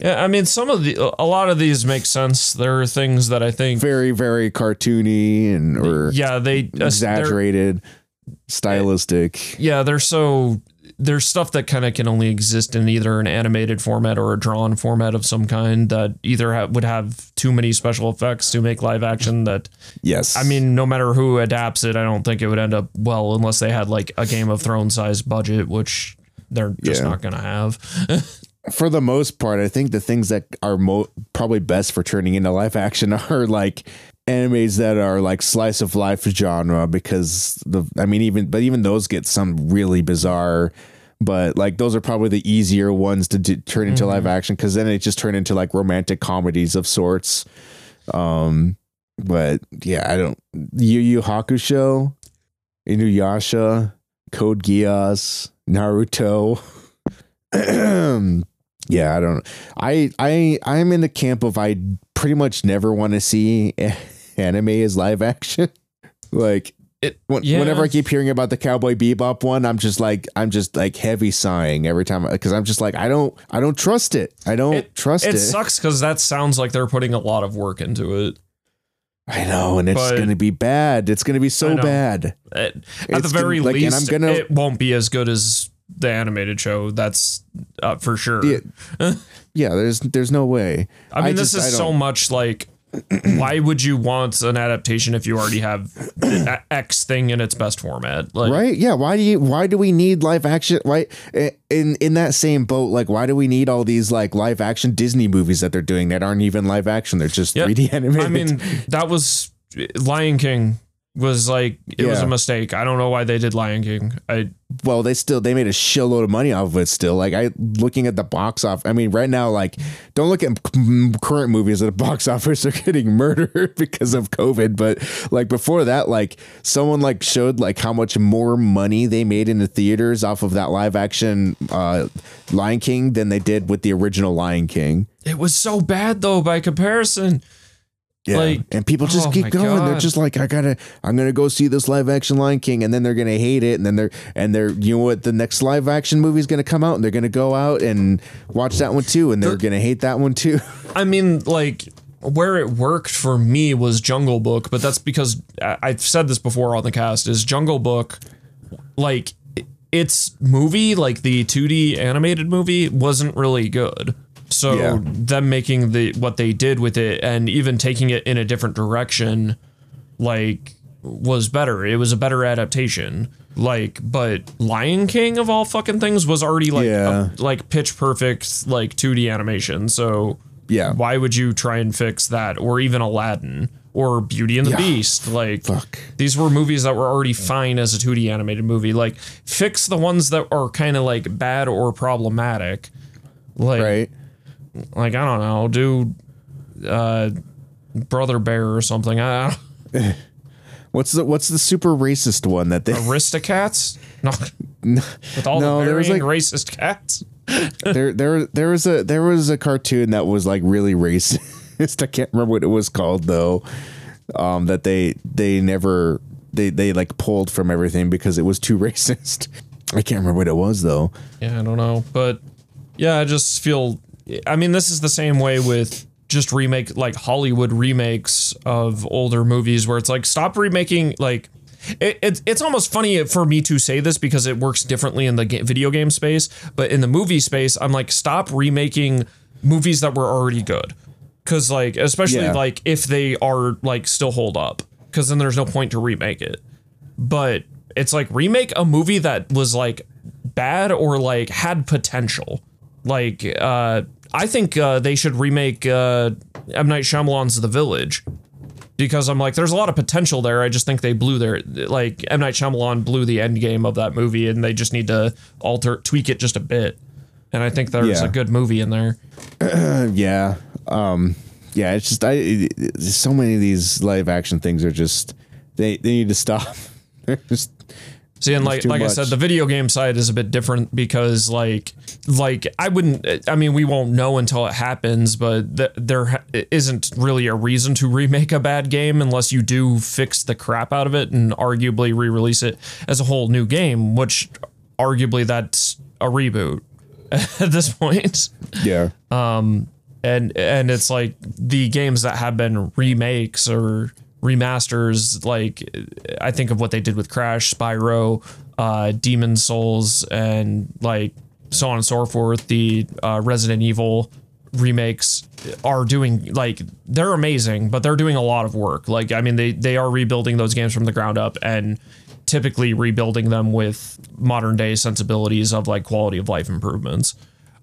Yeah, I mean, some of the, a lot of these make sense. There are things that I think, Very, very cartoony and or yeah, they they're- exaggerated, stylistic. Yeah, they're so there's stuff that kind of can only exist in either an animated format or a drawn format of some kind that either ha- would have too many special effects to make live action that Yes. I mean no matter who adapts it I don't think it would end up well unless they had like a Game of Thrones size budget which they're just Yeah. not going to have. for the most part, I think the things that are mo- probably best for turning into live action are like animes that are like slice of life genre because the I mean even but even those get some really bizarre but like those are probably the easier ones to do, turn into live action because then it just turn into like romantic comedies of sorts. Um but yeah i don't yu yu hakusho inuyasha code geass naruto. Yeah i don't i i i'm in the camp of i pretty much never want to see anime is live action like It when, yeah. whenever I keep hearing about the Cowboy Bebop one, I'm just like I'm just like heavy sighing every time because I'm just like I don't I don't trust it. I don't it, trust it. it sucks cuz that sounds like they're putting a lot of work into it. I know, and it's But- gonna be bad. It's gonna be so bad. At, at the It's gonna- very like, and least, I'm gonna- it won't be as good as the animated show. That's uh, for sure. Yeah, yeah. There's there's no way. I mean, this just- is so much like, why would you want an adaptation if you already have X thing in its best format? Like, right. Yeah. Why do you? Why do we need live action? Why in in that same boat? Like, why do we need all these like live action Disney movies that they're doing that aren't even live action? They're just Yeah. 3D animated. I mean, that was Lion King was like it was a mistake. I don't know why they did Lion King. I well they still they made a shitload of money off of it still like i looking at the box off i mean right now like don't look at current movies at the box office are getting murdered because of covid but like before that like someone like showed like how much more money they made in the theaters off of that live action uh lion king than they did with the original lion king it was so bad though by comparison. Yeah. Like, and people just oh keep going. They're just like, I gotta, I'm gonna go see this live action Lion King, and then they're gonna hate it, and then they're, and they're, you know what, the next live action movie is gonna come out, and they're gonna go out and watch that one too, and they're gonna hate that one too. I mean, like where it worked for me was Jungle Book, but that's because I've said this before on the cast. Is Jungle Book like its movie, like the 2D animated movie, wasn't really good. So Yeah. them making the what they did with it and even taking it in a different direction, like was better. It was a better adaptation. Like, but Lion King of all fucking things was already like Yeah. a, like pitch perfect like 2D animation. So Yeah. why would you try and fix that or even Aladdin or Beauty and the Yeah. Beast? Like Fuck. these were movies that were already fine as a 2D animated movie. Like fix the ones that are kind of like bad or problematic. Like Right? Like I don't know, do uh Brother Bear or something. I don't. What's the What's the super racist one that they? Aristocats? No. With all No, the there was, like- racist cats. there there there was a there was a cartoon that was like really racist. I can't remember what it was called though. Um, that they they never they they like pulled from everything because it was too racist. I can't remember what it was though. Yeah, I don't know, but yeah, I just feel. I mean, this is the same way with just remake like Hollywood remakes of older movies, where it's like stop remaking like it, it, it's almost funny for me to say this because it works differently in the ga- video game space, but in the movie space, I'm like, stop remaking movies that were already good. Cause like, especially Yeah. like if they are like still hold up, cause then there's no point to remake it. But it's like remake a movie that was like bad or like had potential. Like, uh, I think uh, they should remake uh, M Night Shyamalan's The Village because I'm like, there's a lot of potential there. I just think they blew their like M Night Shyamalan blew the end game of that movie, and they just need to alter, tweak it just a bit. And I think there's Yeah. a good movie in there. yeah um yeah it's just i it, it- so many of these live action things are just they they need to stop they're just See, and like like I said, the video game side is a bit different because like like I wouldn't. I mean, we won't know until it happens, but th- there isn't really a reason to remake a bad game unless you do fix the crap out of it and arguably re-release it as a whole new game, which arguably that's a reboot at this point. yeah Um. and and it's like the games that have been remakes or remasters like i think of what they did with crash spyro uh demon souls and like so on and so forth the uh, resident evil remakes are doing like they're amazing but they're doing a lot of work like i mean they they are rebuilding those games from the ground up and typically rebuilding them with modern day sensibilities of like quality of life improvements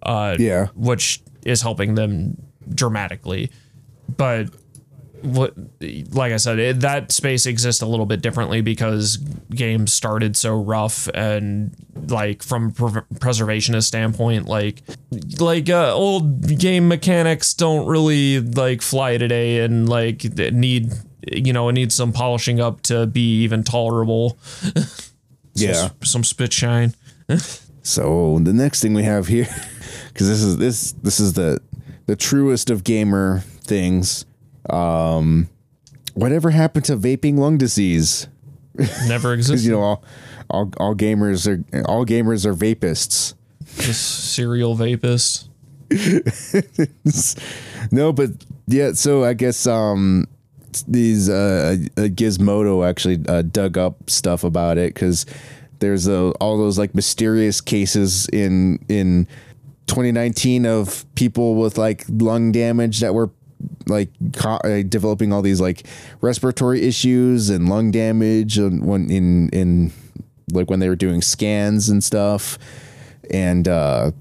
uh Yeah. which is helping them dramatically. But what, like I said, it, that space exists a little bit differently because games started so rough and like from a pre- preservationist standpoint, like like uh, old game mechanics don't really like fly today and like need you know it needs some polishing up to be even tolerable. yeah some spit shine. so the next thing we have here because this is this this is the the truest of gamer things um whatever happened to vaping lung disease Never existed. you know all, all all gamers are all gamers are vapists Just serial vapist. no, but yeah. So I guess um, these uh, uh, Gizmodo actually uh, dug up stuff about it because there's uh, all those like mysterious cases in in 2019 of people with like lung damage that were like uh, developing all these like respiratory issues and lung damage and when in in like when they were doing scans and stuff. And uh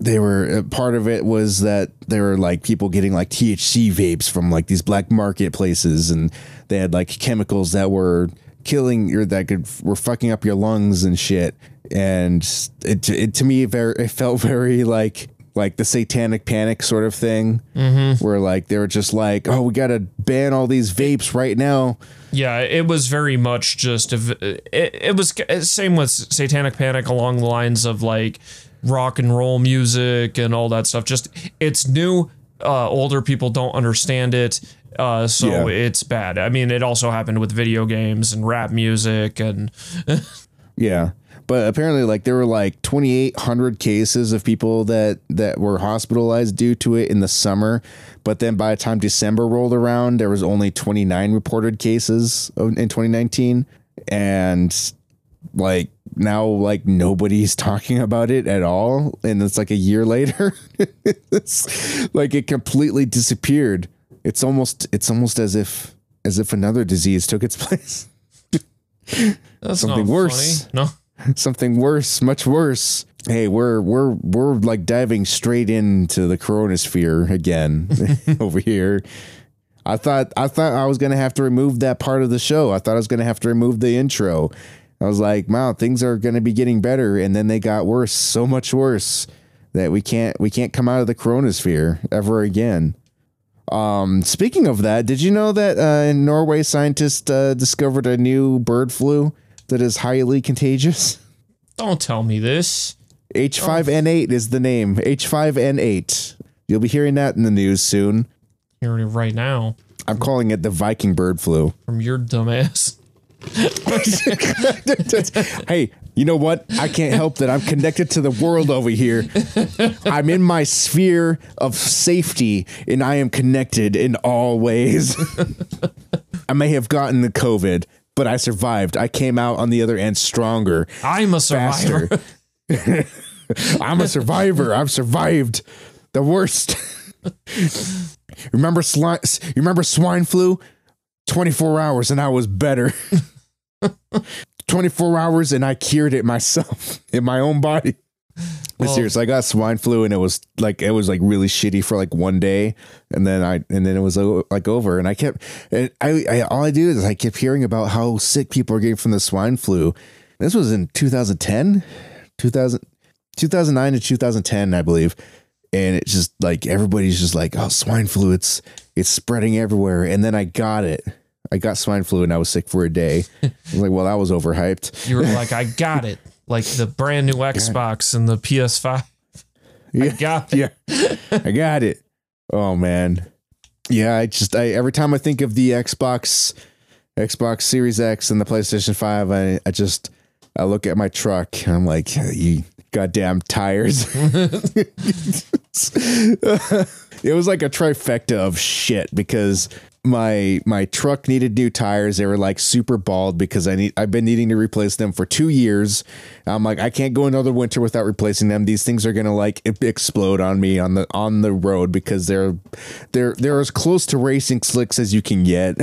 they were uh, part of it was that there were like people getting like THC vapes from like these black marketplaces. And they had like chemicals that were killing or that could were fucking up your lungs and shit. And it, it to me very it felt very like like the satanic panic sort of thing where like they were just like oh we got to ban all these vapes right now Yeah, it was very much just a, it, it was same with Satanic Panic along the lines of like rock and roll music and all that stuff. Just it's new. Uh, older people don't understand it, uh, so Yeah. it's bad. I mean, it also happened with video games and rap music and Yeah. But apparently like there were like 2800 cases of people that that were hospitalized due to it in the summer, but then by the time December rolled around there was only 29 reported cases of, in 2019 and like now like nobody's talking about it at all and it's like a year later it's like it completely disappeared. It's almost it's almost as if as if another disease took its place. that's Something not worse. funny. No, something worse, much worse. Hey, we're we're we're like diving straight into the coronasphere again over here. I thought I thought I was gonna have to remove that part of the show. I thought I was gonna have to remove the intro. I was like, wow, things are gonna be getting better, and then they got worse, so much worse that we can't we can't come out of the coronasphere ever again. Um, speaking of that, did you know that uh, in Norway scientists uh, discovered a new bird flu that is highly contagious? don't tell me this. H5N8 is the name. H5N8. You'll be hearing that in the news soon. Hearing it right now I'm calling it the Viking bird flu. from your dumbass. hey, you know what? I can't help that. I'm connected to the world over here. I'm in my sphere of safety and I am connected in all ways. I may have gotten the COVID, but I survived. I came out on the other end stronger, I'm a survivor. I'm a survivor. I've survived the worst. remember swine? Remember swine flu? 24 hours and I was better. 24 hours and I cured it myself in my own body. Well- seriously, I got swine flu and it was like it was like really shitty for like one day, and then I and then it was like over. And I kept and I, I all I do is I kept hearing about how sick people are getting from the swine flu. This was in 2010, 2000, 2009 to 2010, I believe. And it's just like everybody's just like, oh, swine flu, it's it's spreading everywhere. And then I got it. I got swine flu and I was sick for a day. I was like, well, that was overhyped. You were like, I got it. Like the brand new Xbox and the PS5. I got it. yeah, I got it. Oh man, yeah. I just I every time I think of the Xbox, Xbox Series X and the PlayStation Five, I I just I look at my truck and I'm like, you goddamn tires. it was like a trifecta of shit because my my truck needed new tires. They were like super bald because I need I've been needing to replace them for two years. I'm like I can't go another winter without replacing them. These things are gonna like explode on me on the on the road because they're they're they're as close to racing slicks as you can get.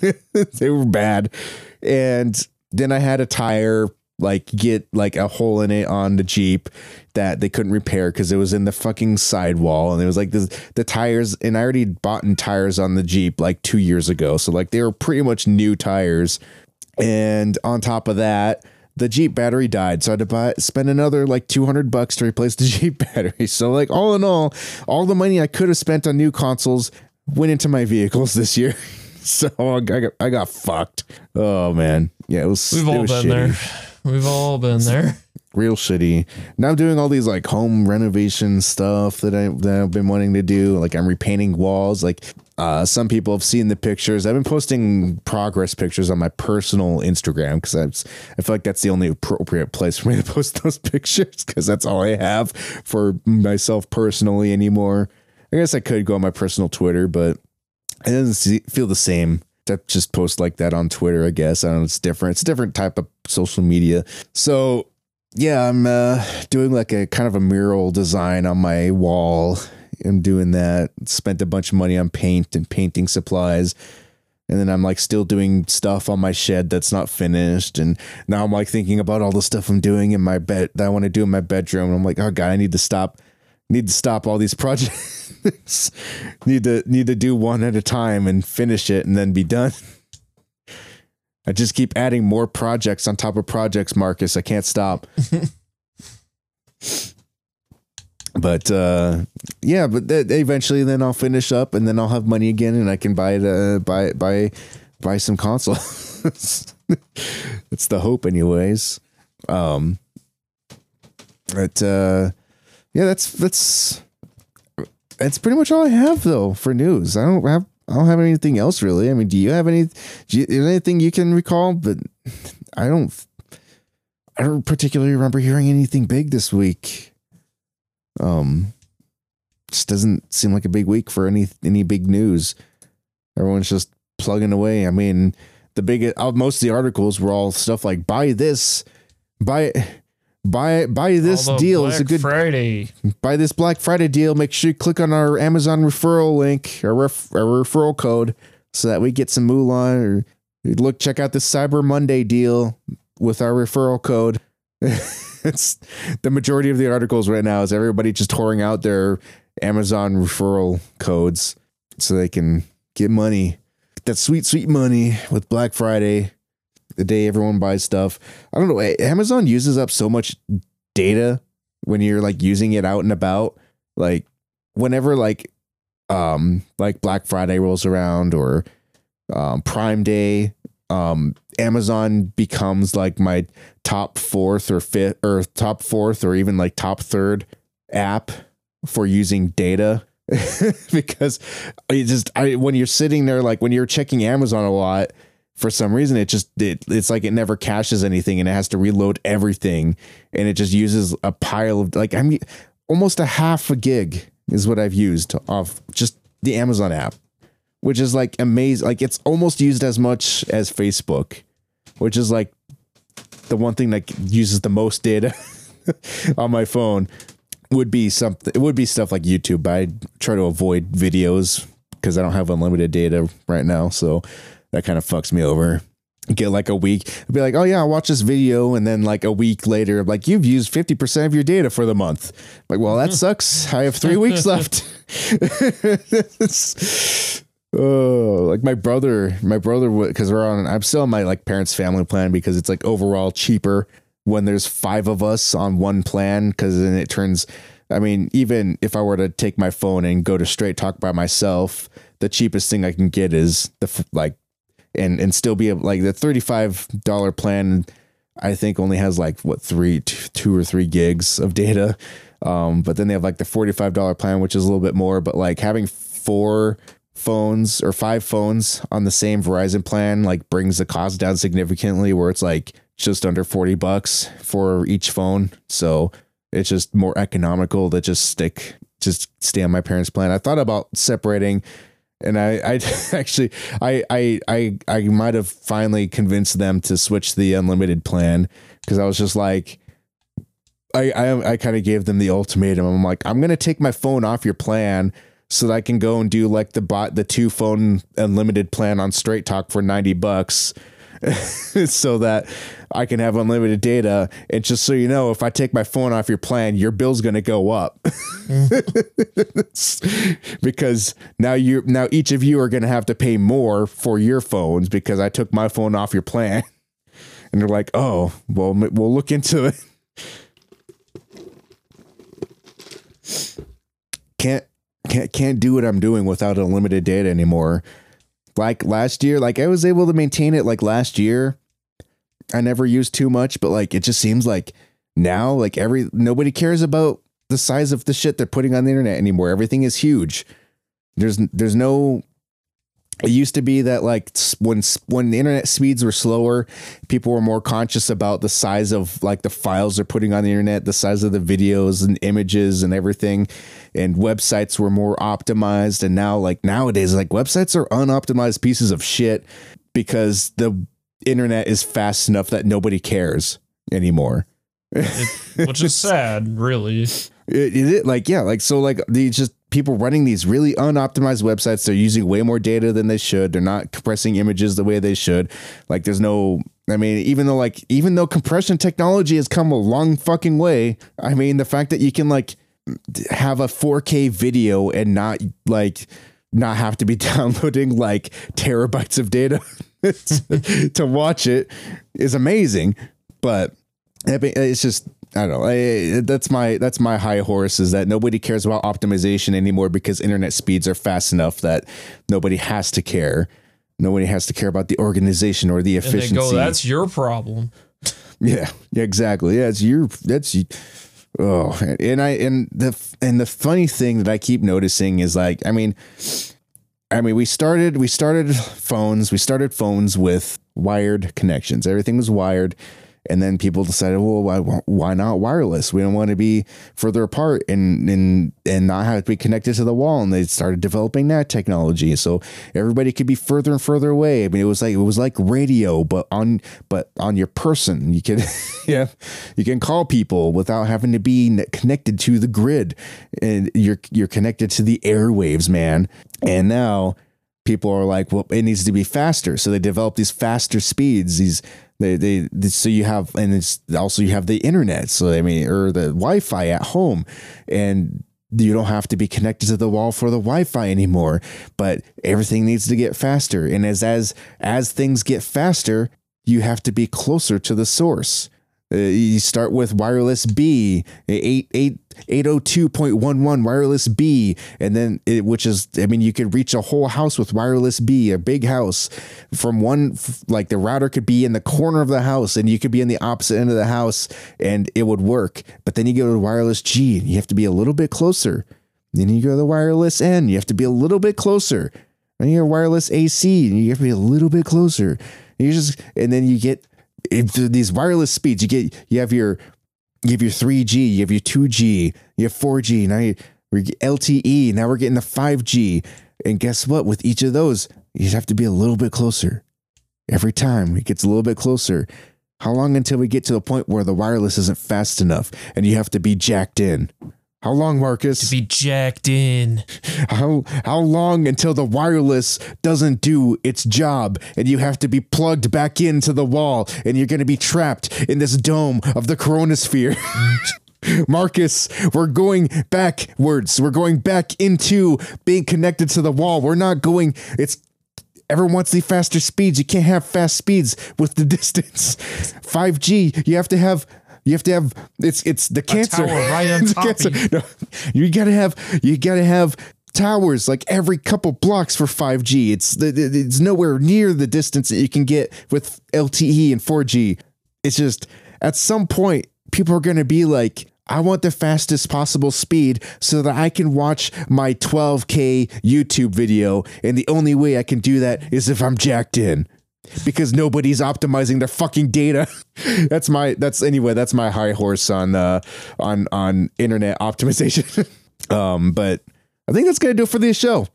they were bad, and then I had a tire like get like a hole in it on the Jeep that they couldn't repair because it was in the fucking sidewall and it was like the the tires and I already bought in tires on the Jeep like two years ago so like they were pretty much new tires. And on top of that the Jeep battery died so I had to buy spend another like 200 bucks to replace the Jeep battery. So like all in all all the money I could have spent on new consoles went into my vehicles this year. So I got, I got fucked. Oh man. Yeah it was We've all been shitty. there. We've all been there. Real shitty. Now I'm doing all these like home renovation stuff that I that I've been wanting to do. Like I'm repainting walls. Like uh, some people have seen the pictures. I've been posting progress pictures on my personal Instagram because I I feel like that's the only appropriate place for me to post those pictures because that's all I have for myself personally anymore. I guess I could go on my personal Twitter, but it doesn't see, feel the same to just post like that on Twitter. I guess I don't know. It's different. It's a different type of social media. So yeah, I'm uh, doing like a kind of a mural design on my wall. I'm doing that. Spent a bunch of money on paint and painting supplies. And then I'm like still doing stuff on my shed that's not finished. And now I'm like thinking about all the stuff I'm doing in my bed that I want to do in my bedroom. And I'm like, oh god, I need to stop need to stop all these projects. need to need to do one at a time and finish it and then be done. I just keep adding more projects on top of projects, Marcus. I can't stop. but uh yeah, but th- eventually then I'll finish up and then I'll have money again and I can buy the buy buy buy some consoles. That's the hope anyways. Um but uh yeah, that's that's that's pretty much all I have though for news. I don't have I don't have anything else really. I mean, do you have any? Do you, is anything you can recall? But I don't. I don't particularly remember hearing anything big this week. Um, just doesn't seem like a big week for any any big news. Everyone's just plugging away. I mean, the big uh, most of the articles were all stuff like buy this, buy buy buy this Although deal. Black It's a good Friday. buy this Black Friday deal, make sure you click on our Amazon referral link or ref, our referral code so that we get some moolah or look check out this Cyber Monday deal with our referral code. it's the majority of the articles right now is everybody just whoring out their Amazon referral codes so they can get money. That sweet, sweet money with Black Friday, the day everyone buys stuff. I don't know. Amazon uses up so much data when you're like using it out and about like whenever like um like black friday rolls around or um prime day um amazon becomes like my top fourth or fifth or top fourth or even like top third app for using data because it just I when you're sitting there like when you're checking amazon a lot for some reason it just it, it's like it never caches anything and it has to reload everything. And it just uses a pile of like i'm almost a half a gig is what i've used off just the amazon app which is like amazing like it's almost used as much as facebook which is like the one thing that uses the most data on my phone would be something it would be stuff like YouTube, but I try to avoid videos because I don't have unlimited data right now, so that kind of fucks me over. Get like a week, be like, oh yeah, I'll watch this video, and then like a week later, like you've used fifty percent of your data for the month. Like, well, that hmm. sucks. I have three weeks left. oh, like my brother, my brother, because we're on. I'm still on my like parents' family plan because it's like overall cheaper when there's five of us on one plan because then it turns I mean, even if I were to take my phone and go to straight talk by myself, the cheapest thing I can get is the like and and still be like the $35 plan I think only has like what three two, or 3 gigs of data. Um, but then they have like the $45 plan which is a little bit more, but like having four phones or five phones on the same Verizon plan like brings the cost down significantly where it's like just under 40 bucks for each phone. So it's just more economical to just stick, just stay on my parents' plan. I thought about separating and I, I actually, I, I, I, I might have finally convinced them to switch the unlimited plan because I was just like, I, I, I kind of gave them the ultimatum. I'm like, I'm gonna take my phone off your plan so that I can go and do like the bot, the two phone unlimited plan on Straight Talk for 90 bucks so that I can have unlimited data. And just so you know, if I take my phone off your plan, your bill's going to go up because now you now each of you are going to have to pay more for your phones because I took my phone off your plan. And they're like, "Oh, well, we'll look into it." Can't can't can't do what I'm doing without unlimited data anymore like last year like i was able to maintain it like last year. I never used too much but like it just seems like now like every nobody cares about the size of the shit they're putting on the internet anymore. Everything is huge. There's there's no it used to be that like when when the internet speeds were slower people were more conscious about the size of like the files they're putting on the internet the size of the videos and images and everything and websites were more optimized and now like nowadays like websites are unoptimized pieces of shit because the internet is fast enough that nobody cares anymore it, which is sad really it, it, like yeah like so like they just people running these really unoptimized websites. They're using way more data than they should. They're not compressing images the way they should. Like there's no I mean, even though like even though compression technology has come a long fucking way, I mean the fact that you can like have a 4K video and not like not have to be downloading like terabytes of data to watch it is amazing. But it's just I don't know. I, that's my that's my high horse is that nobody cares about optimization anymore because internet speeds are fast enough that nobody has to care. Nobody has to care about the organization or the efficiency. Go, that's your problem. Yeah, yeah, exactly. Yeah, it's your that's oh, and I and the and the funny thing that I keep noticing is like, I mean, I mean, we started we started phones. We started phones with wired connections. Everything was wired and then people decided, well, why, why not wireless? We don't want to be further apart and, and, and not have to be connected to the wall. And they started developing that technology. So everybody could be further and further away. I mean, it was like, it was like radio, but on, but on your person, you can, yeah, you can call people without having to be connected to the grid and you're, you're connected to the airwaves, man. And now people are like, well, it needs to be faster. So they develop these faster speeds, these they, they, so you have, and it's also you have the internet. So I mean, or the Wi-Fi at home, and you don't have to be connected to the wall for the Wi-Fi anymore. But everything needs to get faster, and as as as things get faster, you have to be closer to the source. Uh, you start with wireless B, 8, 8, 802.11 wireless B, and then it, which is, I mean, you could reach a whole house with wireless B, a big house from one, like the router could be in the corner of the house and you could be in the opposite end of the house and it would work. But then you go to wireless G and you have to be a little bit closer. Then you go to the wireless N, you have to be a little bit closer. And you have wireless AC and you have to be a little bit closer. You just, and then you get these wireless speeds. You get you have your you have your 3G, you have your 2G, you have 4G, now you we're LTE, now we're getting the 5G. And guess what? With each of those, you have to be a little bit closer. every time it gets a little bit closer. How long until we get to the point where the wireless isn't fast enough and you have to be jacked in? How long, Marcus? To be jacked in. How how long until the wireless doesn't do its job and you have to be plugged back into the wall and you're going to be trapped in this dome of the coronasphere? Marcus, we're going backwards. We're going back into being connected to the wall. We're not going it's everyone wants the faster speeds. You can't have fast speeds with the distance. 5G, you have to have you have to have it's it's the cancer. right on top cancer. No, you gotta have you gotta have towers like every couple blocks for 5G. It's it's nowhere near the distance that you can get with LTE and 4G. It's just at some point people are gonna be like. I want the fastest possible speed so that I can watch my 12K YouTube video. And the only way I can do that is if I'm jacked in because nobody's optimizing their fucking data. that's my that's anyway, that's my high horse on uh on on internet optimization. um but I think that's going to do it for this show.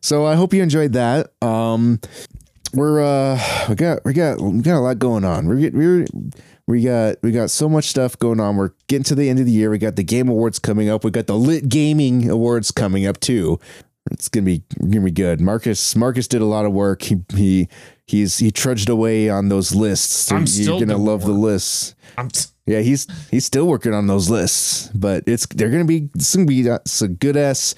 So I hope you enjoyed that. Um we're uh we got we got we got a lot going on. We're we're we got we got so much stuff going on. We're getting to the end of the year. We got the game awards coming up. We got the lit gaming awards coming up too. It's gonna be gonna be good. Marcus Marcus did a lot of work. He he he's he trudged away on those lists. So I'm you're gonna love the lists. I'm Yeah, he's he's still working on those lists, but it's they're gonna be it's gonna be uh, some good ass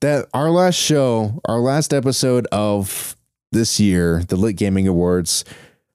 that our last show, our last episode of this year, the Lit Gaming Awards,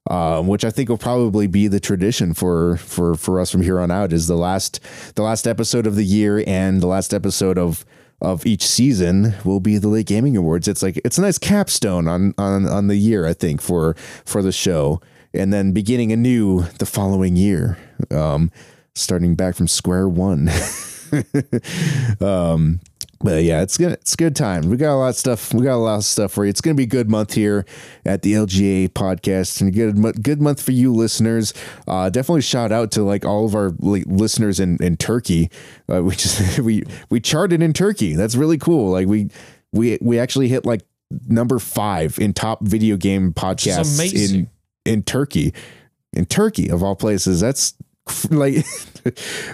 um, which I think will probably be the tradition for for for us from here on out, is the last the last episode of the year and the last episode of of each season will be the Lit Gaming Awards. It's like it's a nice capstone on on on the year, I think, for for the show, and then beginning anew the following year, um, starting back from square one. um, but yeah, it's good. It's a good time. We got a lot of stuff. We got a lot of stuff for you. It's gonna be a good month here at the LGA podcast, and a good good month for you listeners. Uh, definitely shout out to like all of our listeners in in Turkey. Uh, we just we we charted in Turkey. That's really cool. Like we we we actually hit like number five in top video game podcasts in in Turkey. In Turkey of all places, that's like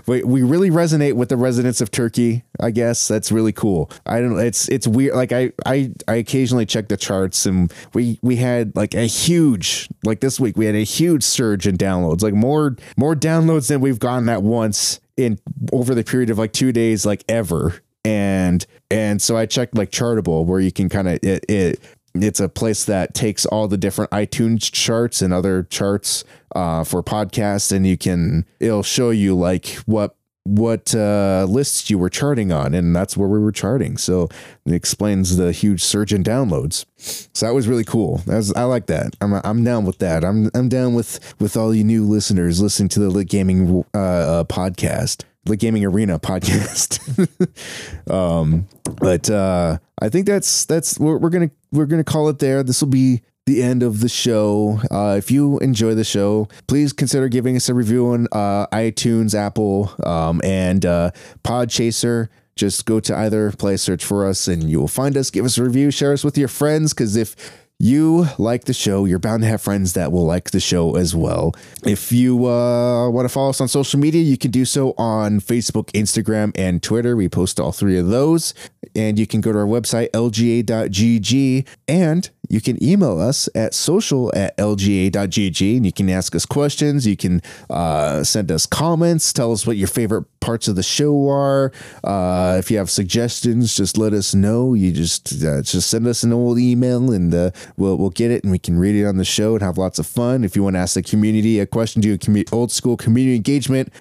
we, we really resonate with the residents of Turkey. I guess that's really cool. I don't. It's it's weird. Like I I I occasionally check the charts, and we we had like a huge like this week we had a huge surge in downloads. Like more more downloads than we've gotten at once in over the period of like two days, like ever. And and so I checked like Chartable, where you can kind of it it it's a place that takes all the different iTunes charts and other charts uh, for podcasts, and you can it'll show you like what what uh, lists you were charting on, and that's where we were charting. So it explains the huge surge in downloads. So that was really cool. That was, I like that. I'm I'm down with that. I'm I'm down with with all you new listeners listening to the Lit Gaming uh, uh, podcast. Lit Gaming Arena podcast. um, but uh, I think that's that's we're, we're gonna we're gonna call it there. This will be the end of the show. Uh, if you enjoy the show, please consider giving us a review on uh, iTunes, Apple, um, and uh, Podchaser. Just go to either place, search for us, and you will find us. Give us a review, share us with your friends, because if you like the show, you're bound to have friends that will like the show as well. If you uh, want to follow us on social media, you can do so on Facebook, Instagram, and Twitter. We post all three of those. And you can go to our website, lga.gg, and you can email us at social at lga.gg and you can ask us questions. You can uh, send us comments, tell us what your favorite parts of the show are. Uh, if you have suggestions, just let us know. You just uh, just send us an old email and uh, we'll we'll get it and we can read it on the show and have lots of fun. If you want to ask the community a question, do a commu- old school community engagement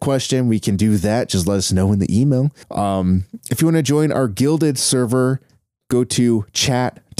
question, we can do that. Just let us know in the email. Um, if you want to join our Guilded server, go to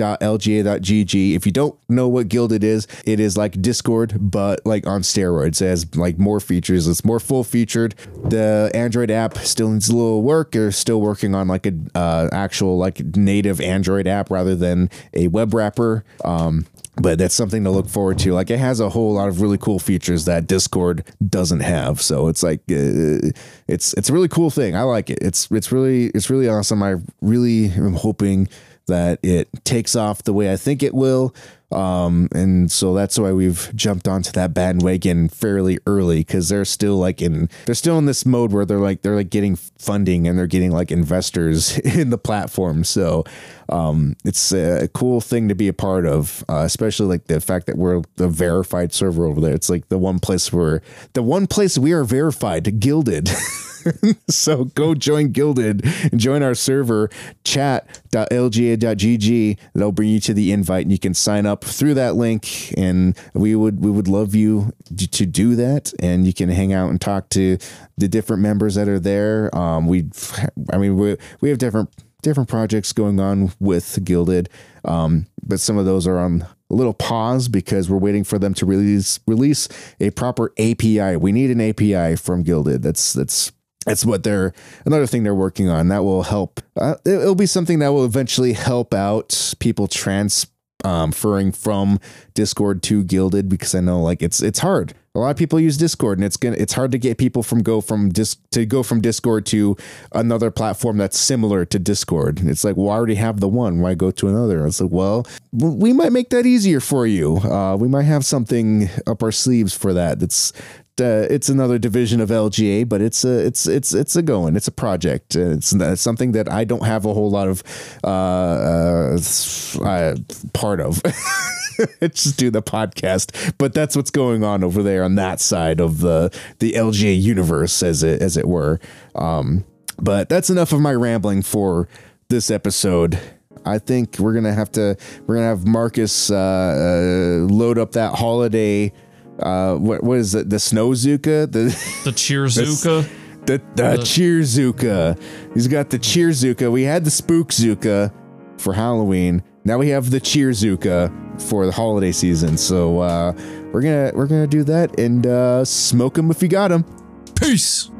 chat.lga.gg. If you don't know what Guilded is, it is like Discord, but like on steroids. It has like more features. It's more full featured. The Android app still needs a little work. They're still working on like a uh, actual like native Android app rather than a web wrapper. Um, but that's something to look forward to. Like it has a whole lot of really cool features that Discord doesn't have. So it's like uh, it's it's a really cool thing. I like it. It's it's really it's really awesome. I really am hoping that it takes off the way I think it will. Um, and so that's why we've jumped onto that bandwagon fairly early because they're still like in they're still in this mode where they're like they're like getting funding and they're getting like investors in the platform. So um, it's a cool thing to be a part of, uh, especially like the fact that we're the verified server over there. It's like the one place where the one place we are verified, guilded. so go join Guilded and join our server chat.lga.gg. That'll bring you to the invite and you can sign up through that link and we would we would love you to do that and you can hang out and talk to the different members that are there. Um, we I mean we we have different different projects going on with Guilded. Um, but some of those are on a little pause because we're waiting for them to release release a proper API. We need an API from Gilded. That's that's that's what they're another thing they're working on that will help uh, it'll be something that will eventually help out people transferring from discord to guilded because i know like it's it's hard. A lot of people use discord and it's gonna it's hard to get people from go from dis to go from discord to another platform that's similar to discord. It's like well i already have the one. Why go to another? It's like well we might make that easier for you. Uh, we might have something up our sleeves for that that's uh, it's another division of LGA, but it's a it's it's it's a going. It's a project. It's, it's something that I don't have a whole lot of uh, uh, part of. just do the podcast, but that's what's going on over there on that side of the the LGA universe, as it as it were. Um, but that's enough of my rambling for this episode. I think we're gonna have to we're gonna have Marcus uh, uh, load up that holiday uh, what what is it? The Snowzuka, the the Cheerzuka, the the, the Cheerzuka. He's got the Cheerzuka. We had the Spookzuka for Halloween. Now we have the Cheerzuka for the holiday season. So uh, we're gonna we're gonna do that and uh, smoke them if you got them. Peace.